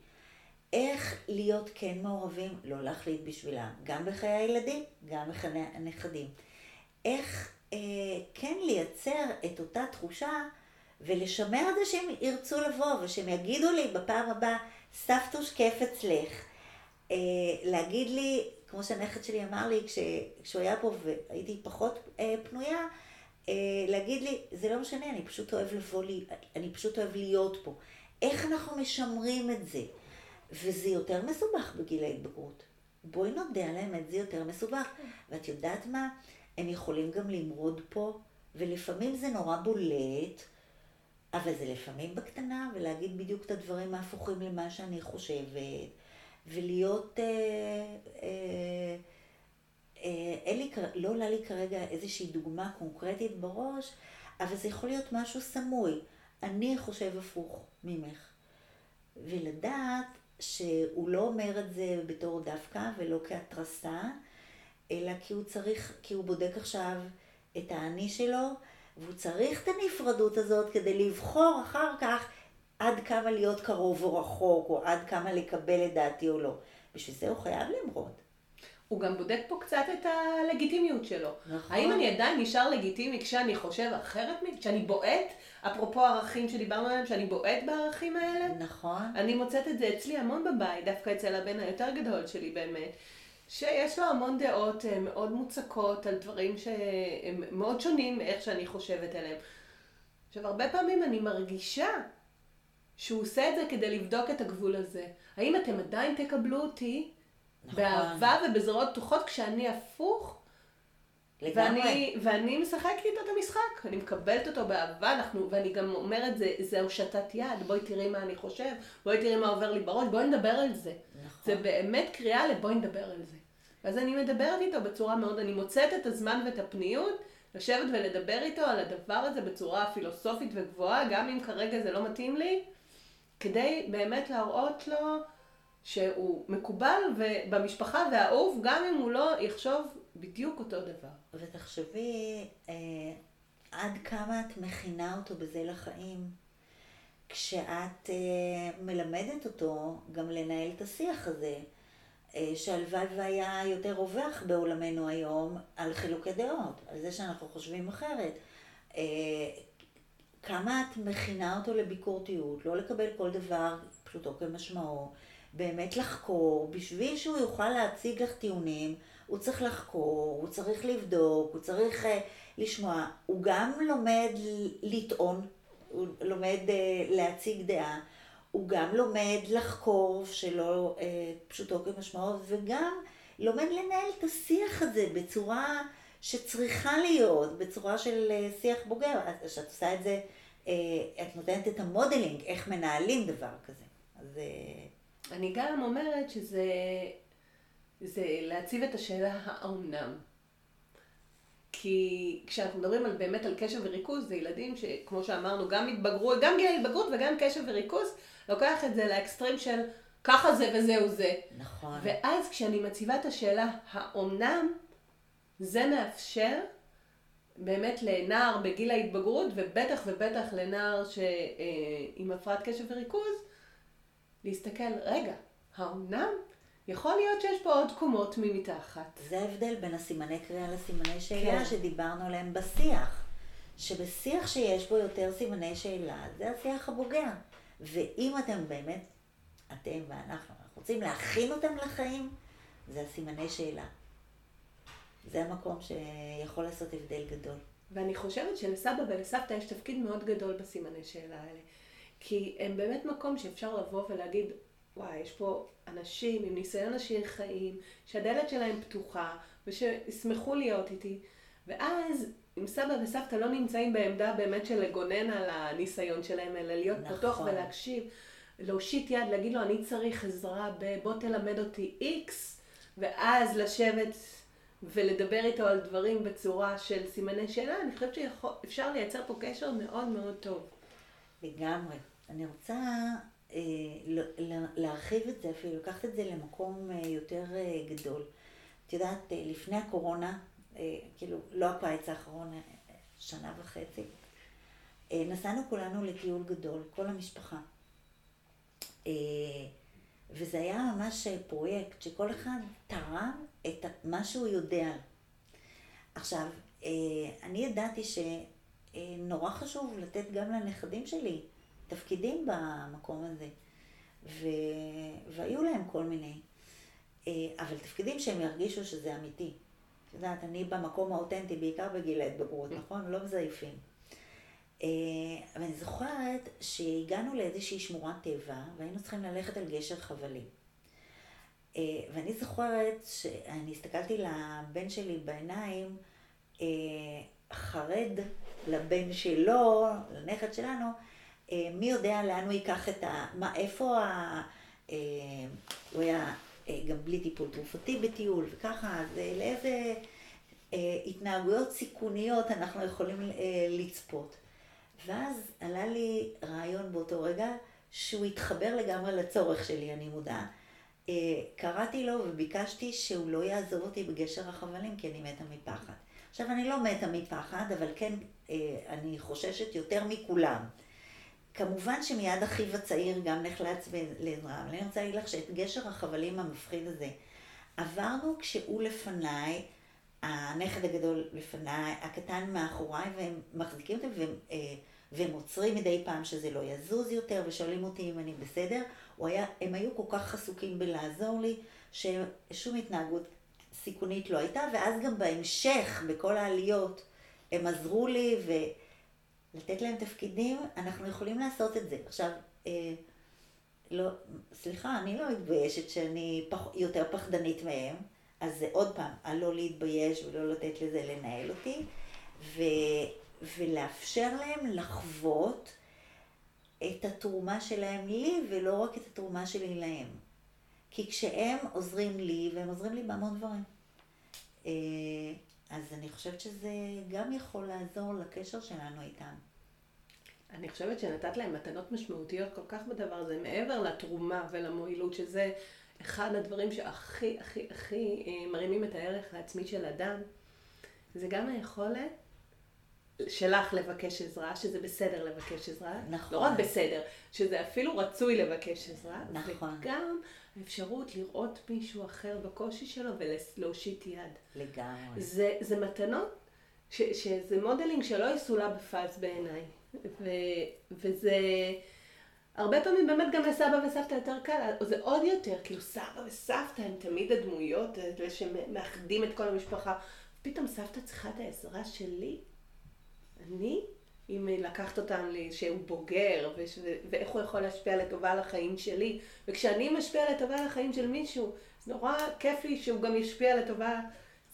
איך להיות כן מעורבים, לא להחליט בשבילם, גם בחיי הילדים, גם בחיי הנכדים. איך אה, כן לייצר את אותה תחושה ולשמר את זה שהם ירצו לבוא ושהם יגידו לי בפעם הבאה, סבתוש כיף אצלך. אה, להגיד לי, כמו שהנכד שלי אמר לי כש, כשהוא היה פה והייתי פחות אה, פנויה, אה, להגיד לי, זה לא משנה, אני פשוט אוהב לבוא לי, אני פשוט אוהב להיות פה. איך אנחנו משמרים את זה? וזה יותר מסובך בגיל ההתבגרות. בואי נודה על האמת, זה יותר מסובך. ואת יודעת מה? הם יכולים גם למרוד פה, ולפעמים זה נורא בולט, אבל זה לפעמים בקטנה, ולהגיד בדיוק את הדברים ההפוכים למה שאני חושבת, ולהיות... אה, אה, אה, אין לי, לא עולה לי כרגע איזושהי דוגמה קונקרטית בראש, אבל זה יכול להיות משהו סמוי. אני חושב הפוך ממך. ולדעת שהוא לא אומר את זה בתור דווקא ולא כהתרסה, אלא כי הוא צריך, כי הוא בודק עכשיו את האני שלו, והוא צריך את הנפרדות הזאת כדי לבחור אחר כך עד כמה להיות קרוב או רחוק, או עד כמה לקבל את דעתי או לא. בשביל זה הוא חייב למרוד. הוא גם בודק פה קצת את הלגיטימיות שלו. נכון. האם אני עדיין נשאר לגיטימי כשאני חושב אחרת, כשאני בועט, אפרופו ערכים שדיברנו עליהם, שאני בועט בערכים האלה? נכון. אני מוצאת את זה אצלי המון בבית, דווקא אצל הבן היותר גדול שלי באמת. שיש לו המון דעות אה, מאוד מוצקות על דברים שהם מאוד שונים מאיך שאני חושבת עליהם. עכשיו, הרבה פעמים אני מרגישה שהוא עושה את זה כדי לבדוק את הגבול הזה. האם אתם עדיין תקבלו אותי נכון. באהבה ובזרועות פתוחות כשאני הפוך? ואני, ואני משחקת איתו את המשחק, אני מקבלת אותו באהבה, אנחנו, ואני גם אומרת, זה, זה הושטת יד, בואי תראי מה אני חושב, בואי תראי מה עובר לי בראש, בואי נדבר על זה. נכון. זה באמת קריאה לבואי נדבר על זה. ואז אני מדברת איתו בצורה מאוד, אני מוצאת את הזמן ואת הפניות, לשבת ולדבר איתו על הדבר הזה בצורה פילוסופית וגבוהה, גם אם כרגע זה לא מתאים לי, כדי באמת להראות לו שהוא מקובל במשפחה ואהוב, גם אם הוא לא יחשוב בדיוק אותו דבר. ותחשבי אה, עד כמה את מכינה אותו בזה לחיים. כשאת אה, מלמדת אותו גם לנהל את השיח הזה, שהלוואי והיה יותר רווח בעולמנו היום על חילוקי דעות, על זה שאנחנו חושבים אחרת. אה, כמה את מכינה אותו לביקורתיות, לא לקבל כל דבר פשוטו כמשמעו, באמת לחקור, בשביל שהוא יוכל להציג לך טיעונים, הוא צריך לחקור, הוא צריך לבדוק, הוא צריך uh, לשמוע. הוא גם לומד לטעון, הוא לומד uh, להציג דעה, הוא גם לומד לחקור, שלא uh, פשוטו כמשמעו, וגם לומד לנהל את השיח הזה בצורה שצריכה להיות, בצורה של uh, שיח בוגר. כשאת עושה את זה, uh, את נותנת את המודלינג, איך מנהלים דבר כזה. אז... Uh... אני גם אומרת שזה זה להציב את השאלה האומנם. כי כשאנחנו מדברים על, באמת על קשב וריכוז, זה ילדים שכמו שאמרנו, גם התבגרו, גם גיל ההתבגרות וגם קשב וריכוז, לוקח את זה לאקסטרים של ככה זה וזהו זה. נכון. ואז כשאני מציבה את השאלה האומנם, זה מאפשר באמת לנער בגיל ההתבגרות, ובטח ובטח לנער ש... אה, עם הפרעת קשב וריכוז, להסתכל, רגע, האומנם? יכול להיות שיש פה עוד קומות ממתחת. זה ההבדל בין הסימני קריאה לסימני שאלה כן. שדיברנו עליהם בשיח. שבשיח שיש בו יותר סימני שאלה, זה השיח הבוגר. ואם אתם באמת, אתם ואנחנו, אנחנו רוצים להכין אותם לחיים, זה הסימני שאלה. זה המקום שיכול לעשות הבדל גדול. ואני חושבת שלסבא ולסבתא יש תפקיד מאוד גדול בסימני שאלה האלה. כי הם באמת מקום שאפשר לבוא ולהגיד, וואי, יש פה אנשים עם ניסיון עשיר חיים, שהדלת שלהם פתוחה, ושישמחו להיות איתי. ואז, אם סבא וסבתא לא נמצאים בעמדה באמת של לגונן על הניסיון שלהם, אלא להיות נכון. פתוח ולהקשיב, להושיט יד, להגיד לו, אני צריך עזרה בוא תלמד אותי איקס, ואז לשבת ולדבר איתו על דברים בצורה של סימני שאלה, אני חושבת שאפשר לייצר פה קשר מאוד מאוד טוב. לגמרי. אני רוצה אה, להרחיב את זה, אפילו לקחת את זה למקום אה, יותר אה, גדול. את יודעת, אה, לפני הקורונה, כאילו, לא הקיץ האחרון, אה, שנה וחצי, נסענו כולנו לטיול גדול, כל המשפחה. וזה היה ממש פרויקט שכל אחד תרם את מה שהוא יודע. עכשיו, אני ידעתי שנורא חשוב לתת גם לנכדים שלי תפקידים במקום הזה. ו... והיו להם כל מיני. אבל תפקידים שהם ירגישו שזה אמיתי. את יודעת, אני במקום האותנטי, בעיקר בגיל ההתבגרות, נכון? לא מזייפים. אבל אני זוכרת שהגענו לאיזושהי שמורת טבע, והיינו צריכים ללכת על גשר חבלים. ואני זוכרת שאני הסתכלתי לבן שלי בעיניים, חרד לבן שלו, לנכד שלנו, מי יודע לאן הוא ייקח את ה... מה, איפה ה... הוא היה אה, גם בלי טיפול תרופתי בטיול, וככה, אז אה, לאיזה אה, התנהגויות סיכוניות אנחנו יכולים לצפות. ואז עלה לי רעיון באותו רגע, שהוא התחבר לגמרי לצורך שלי, אני מודעה. קראתי לו וביקשתי שהוא לא יעזוב אותי בגשר החבלים, כי אני מתה מפחד. עכשיו, אני לא מתה מפחד, אבל כן, אני חוששת יותר מכולם. כמובן שמיד אחיו הצעיר גם נחלץ לעזרה, אבל אני רוצה להגיד לך שאת גשר החבלים המפחיד הזה עברנו כשהוא לפניי, הנכד הגדול לפניי, הקטן מאחוריי, והם מחזיקים אותי והם, אה, והם עוצרים מדי פעם שזה לא יזוז יותר, ושואלים אותי אם אני בסדר. היה, הם היו כל כך עסוקים בלעזור לי, ששום התנהגות סיכונית לא הייתה, ואז גם בהמשך, בכל העליות, הם עזרו לי, ו... לתת להם תפקידים, אנחנו יכולים לעשות את זה. עכשיו, אה, לא, סליחה, אני לא מתביישת שאני פח, יותר פחדנית מהם, אז זה עוד פעם, על לא להתבייש ולא לתת לזה לנהל אותי, ו, ולאפשר להם לחוות את התרומה שלהם לי, ולא רק את התרומה שלי להם. כי כשהם עוזרים לי, והם עוזרים לי בהמון דברים. אה, אז אני חושבת שזה גם יכול לעזור לקשר שלנו איתם. אני חושבת שנתת להם מתנות משמעותיות כל כך בדבר הזה, מעבר לתרומה ולמועילות, שזה אחד הדברים שהכי הכי הכי אה, מרימים את הערך העצמי של אדם, זה גם היכולת שלך לבקש עזרה, שזה בסדר לבקש עזרה. נכון. לא רק בסדר, שזה אפילו רצוי לבקש עזרה. נכון. וגם האפשרות לראות מישהו אחר בקושי שלו ולהושיט יד. לגמרי. זה, זה מתנות, ש, שזה modeling שלא יסולא בפאז בעיניי. ו, וזה... הרבה פעמים באמת גם לסבא וסבתא יותר קל, זה עוד יותר, כאילו סבא וסבתא הם תמיד הדמויות האלה שמאחדים את כל המשפחה. פתאום סבתא צריכה את העזרה שלי. אני, אם לקחת אותם שהוא בוגר, וש, ואיך הוא יכול להשפיע לטובה על החיים שלי. וכשאני משפיע לטובה על החיים של מישהו, זה נורא כיף לי שהוא גם ישפיע לטובה.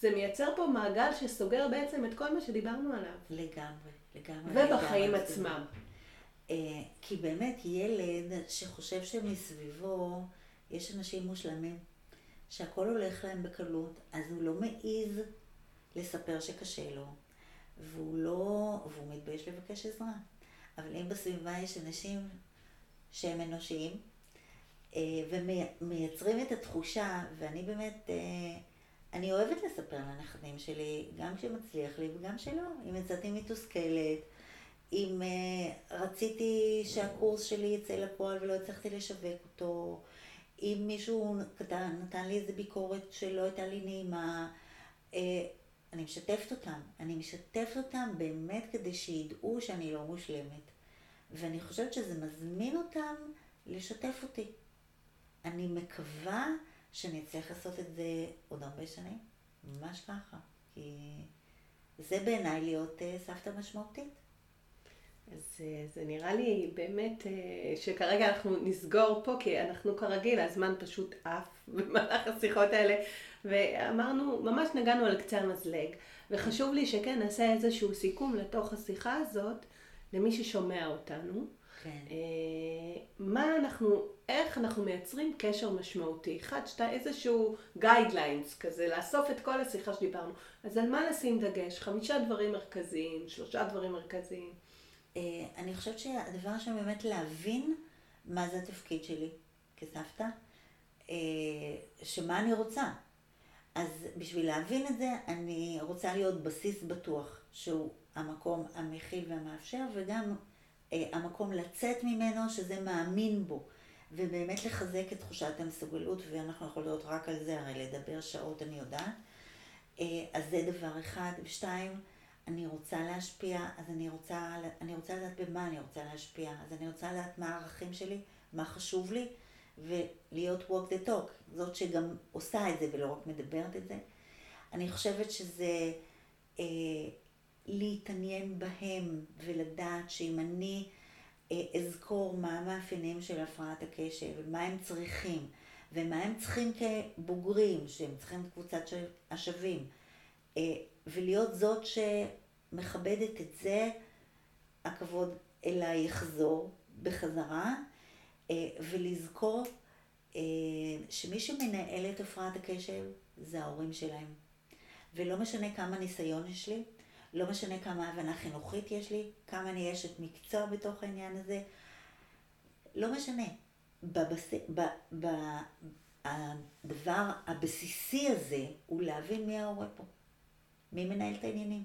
זה מייצר פה מעגל שסוגר בעצם את כל מה שדיברנו עליו. לגמרי. לגמרי. ובחיים עצמם. אה, כי באמת ילד שחושב שמסביבו יש אנשים מושלמים, שהכל הולך להם בקלות, אז הוא לא מעז לספר שקשה לו, והוא לא, והוא מתבייש לבקש עזרה. אבל אם בסביבה יש אנשים שהם אנושיים, אה, ומייצרים את התחושה, ואני באמת, אה, אני אוהבת לספר לנכדים שלי, גם כשמצליח לי וגם שלא. אם יצאתי מתוסכלת, אם uh, רציתי שהקורס שלי יצא לפועל ולא הצלחתי לשווק אותו, אם מישהו נתן לי איזה ביקורת שלא הייתה לי נעימה, אני משתפת אותם. אני משתפת אותם באמת כדי שידעו שאני לא מושלמת. ואני חושבת שזה מזמין אותם לשתף אותי. אני מקווה שאני אצליח לעשות את זה עוד הרבה שנים, ממש ככה. כי זה בעיניי להיות uh, סבתא משמעותית. אז uh, זה נראה לי באמת uh, שכרגע אנחנו נסגור פה, כי אנחנו כרגיל, הזמן פשוט עף במהלך השיחות האלה, ואמרנו, ממש נגענו על קצה המזלג, וחשוב לי שכן נעשה איזשהו סיכום לתוך השיחה הזאת, למי ששומע אותנו. כן. אה, מה אנחנו, איך אנחנו מייצרים קשר משמעותי? אחד, שתיים, איזשהו guidelines כזה, לאסוף את כל השיחה שדיברנו. אז על מה לשים דגש? חמישה דברים מרכזיים, שלושה דברים מרכזיים. אה, אני חושבת שהדבר הראשון באמת להבין מה זה התפקיד שלי כסבתא, אה, שמה אני רוצה. אז בשביל להבין את זה, אני רוצה להיות בסיס בטוח, שהוא המקום המכיל והמאפשר, וגם אה, המקום לצאת ממנו, שזה מאמין בו. ובאמת לחזק את תחושת המסוגלות, ואנחנו יכולות רק על זה, הרי לדבר שעות אני יודעת. אז זה דבר אחד. ושתיים, אני רוצה להשפיע, אז אני רוצה, אני רוצה לדעת במה אני רוצה להשפיע. אז אני רוצה לדעת מה הערכים שלי, מה חשוב לי, ולהיות walk the talk. זאת שגם עושה את זה ולא רק מדברת את זה. אני חושבת שזה אה, להתעניין בהם ולדעת שאם אני אה, אזכור מה המאפיינים של הפרעת הקשב ומה הם צריכים ומה הם צריכים כבוגרים, שהם צריכים קבוצת השווים, אה, ולהיות זאת שמכבדת את זה, הכבוד אליי יחזור בחזרה, אה, ולזכור שמי שמנהל את הפרעת הקשב זה ההורים שלהם. ולא משנה כמה ניסיון יש לי, לא משנה כמה הבנה חינוכית יש לי, כמה אני אשת מקצוע בתוך העניין הזה, לא משנה. בבס... ב... ב... הדבר הבסיסי הזה הוא להבין מי ההורה פה, מי מנהל את העניינים.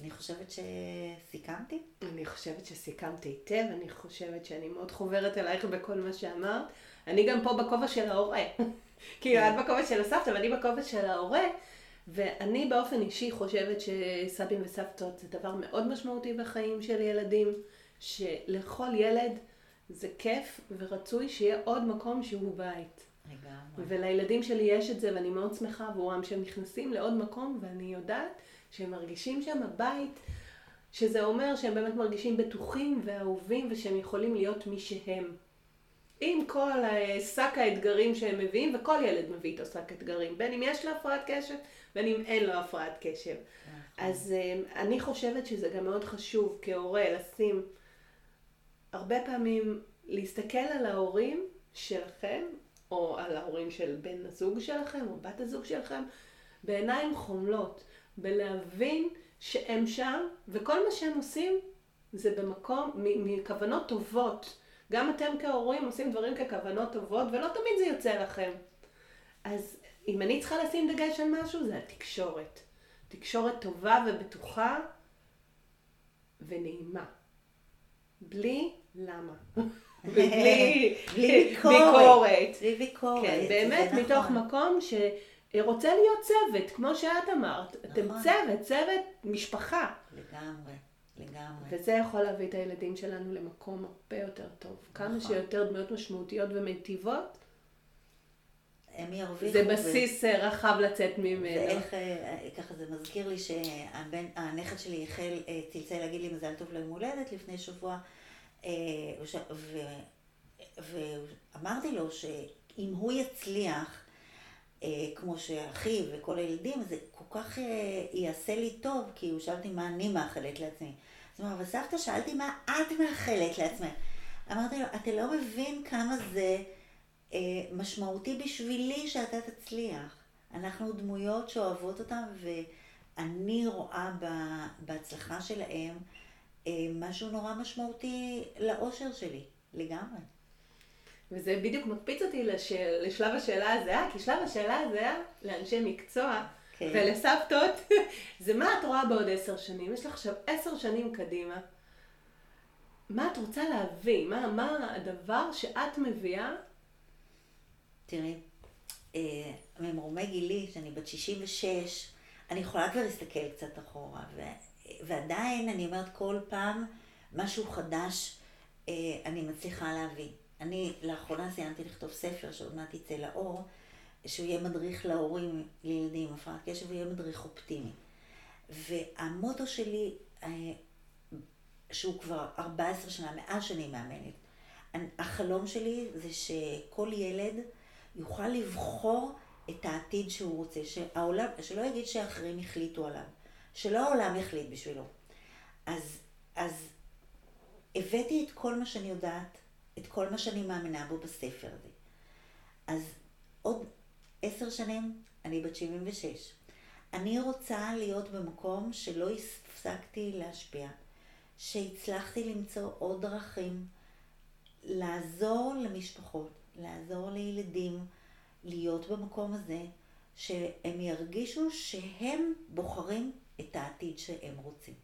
אני חושבת שסיכמתי. אני חושבת שסיכמתי היטב, אני חושבת שאני מאוד חוברת אלייך בכל מה שאמרת. אני גם פה בכובע של ההורה. כאילו, כן. את בכובע של הסבתא ואני בכובע של ההורה. ואני באופן אישי חושבת שסבים וסבתות זה דבר מאוד משמעותי בחיים של ילדים, שלכל ילד זה כיף ורצוי שיהיה עוד מקום שהוא בית. לגמרי. ולילדים שלי יש את זה ואני מאוד שמחה עבורם שהם נכנסים לעוד מקום ואני יודעת שהם מרגישים שם בית, שזה אומר שהם באמת מרגישים בטוחים ואהובים ושהם יכולים להיות מי שהם. עם כל שק האתגרים שהם מביאים, וכל ילד מביא איתו שק אתגרים, בין אם יש לו הפרעת קשב בין אם אין לו הפרעת קשב. נכון. אז אה, אני חושבת שזה גם מאוד חשוב כהורה לשים, הרבה פעמים להסתכל על ההורים שלכם, או על ההורים של בן הזוג שלכם, או בת הזוג שלכם, בעיניים חומלות, בלהבין שהם שם, וכל מה שהם עושים זה במקום, מכוונות טובות. גם אתם כהורים עושים דברים ככוונות טובות, ולא תמיד זה יוצא לכם. אז אם אני צריכה לשים דגש על משהו, זה התקשורת. תקשורת טובה ובטוחה ונעימה. בלי למה. בלי ביקורת. בלי ביקורת. כן, באמת מתוך נכון. מקום שרוצה להיות צוות, כמו שאת אמרת. אתם נכון. צוות, צוות משפחה. לגמרי. לגמרי. וזה יכול להביא את הילדים שלנו למקום הרבה יותר טוב. כמה נכון. שיותר דמויות משמעותיות ומיטיבות, הם ירוויחו. זה בסיס ו... אה, רחב לצאת ממנו. ואיך, אה, ככה זה מזכיר לי שהנכד שלי החל, אה, צלצל להגיד לי מזל טוב ליום הולדת לפני שבוע, ואמרתי לו שאם הוא יצליח, כמו שאחיו וכל הילדים, זה כל כך יעשה לי טוב, כי הוא שאל אותי מה אני מאחלת לעצמי. אז הוא אמר, אבל סבתא, שאלתי מה את מאחלת לעצמך. אמרתי לו, אתה לא מבין כמה זה... אה, משמעותי בשבילי שאתה תצליח. אנחנו דמויות שאוהבות אותם, ואני רואה בהצלחה שלהם אה, משהו נורא משמעותי לאושר שלי, לגמרי. וזה בדיוק מקפיץ אותי לשל... לשלב השאלה הזהה, כי שלב השאלה הזהה לאנשי מקצוע כן. ולסבתות, זה מה את רואה בעוד עשר שנים? יש לך עכשיו עשר שנים קדימה. מה את רוצה להביא? מה, מה הדבר שאת מביאה תראי, אה, ממרומי גילי, שאני בת 66, אני יכולה כבר להסתכל קצת אחורה, ו, ועדיין אני אומרת כל פעם משהו חדש אה, אני מצליחה להביא. אני לאחרונה סיימתי לכתוב ספר שעוד מעט יצא לאור, שהוא יהיה מדריך להורים לילדים עם הפרעת קשב, ויהיה מדריך אופטימי. והמוטו שלי, אה, שהוא כבר 14 שנה, מאז שאני מאמנת, החלום שלי זה שכל ילד יוכל לבחור את העתיד שהוא רוצה, שהעולם, שלא יגיד שאחרים החליטו עליו, שלא העולם יחליט בשבילו. אז, אז הבאתי את כל מה שאני יודעת, את כל מה שאני מאמינה בו בספר הזה. אז עוד עשר שנים, אני בת 76. אני רוצה להיות במקום שלא הפסקתי להשפיע, שהצלחתי למצוא עוד דרכים לעזור למשפחות, לעזור לילדים להיות במקום הזה, שהם ירגישו שהם בוחרים את העתיד שהם רוצים.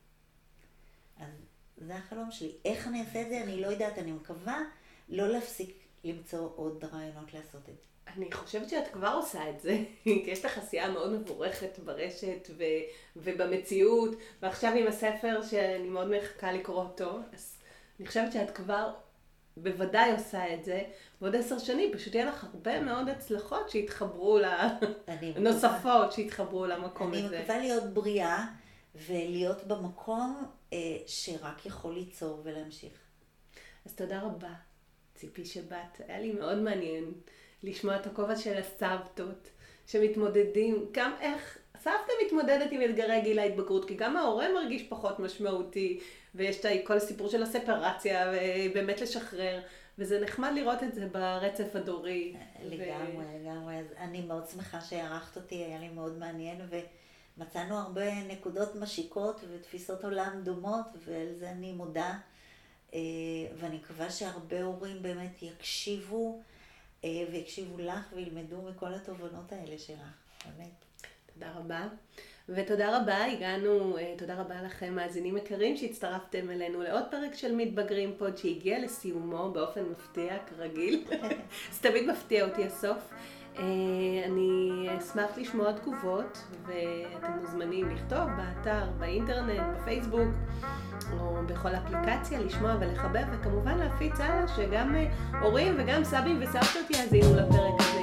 אז זה החלום שלי. איך אני אעשה את זה? אני לא יודעת, אני מקווה לא להפסיק למצוא עוד רעיונות לעשות את זה. אני חושבת שאת כבר עושה את זה, כי יש לך עשייה מאוד מבורכת ברשת ו- ובמציאות, ועכשיו עם הספר שאני מאוד מחכה לקרוא אותו, אז אני חושבת שאת כבר בוודאי עושה את זה, ועוד עשר שנים פשוט יהיה לך הרבה מאוד הצלחות שיתחברו, נוספות שיתחברו למקום אני הזה. אני מקווה להיות בריאה ולהיות במקום אה, שרק יכול ליצור ולהמשיך. אז תודה רבה, ציפי שבאת, היה לי מאוד מעניין לשמוע את הכובע של הסבתות שמתמודדים, גם איך סבתא מתמודדת עם אתגרי גיל ההתבגרות, כי גם ההורה מרגיש פחות משמעותי, ויש את כל הסיפור של הספרציה, ובאמת לשחרר, וזה נחמד לראות את זה ברצף הדורי. לגמרי, ו... לגמרי. אז אני מאוד שמחה שערכת אותי, היה לי מאוד מעניין, ומצאנו הרבה נקודות משיקות ותפיסות עולם דומות, ועל זה אני מודה. אה, ואני מקווה שהרבה הורים באמת יקשיבו, אה, ויקשיבו לך וילמדו מכל התובנות האלה שלך, באמת. תודה רבה. ותודה רבה, הגענו, אה, תודה רבה לכם מאזינים יקרים שהצטרפתם אלינו לעוד פרק של מתבגרים פוד שהגיע לסיומו באופן מפתיע כרגיל. זה תמיד מפתיע אותי הסוף. אה, אני אשמח לשמוע תגובות ואתם מוזמנים לכתוב באתר, באינטרנט, בפייסבוק או בכל אפליקציה, לשמוע ולחבב וכמובן להפיץ הלאה שגם אה, הורים וגם סבים וסבתות יאזינו לפרק הזה.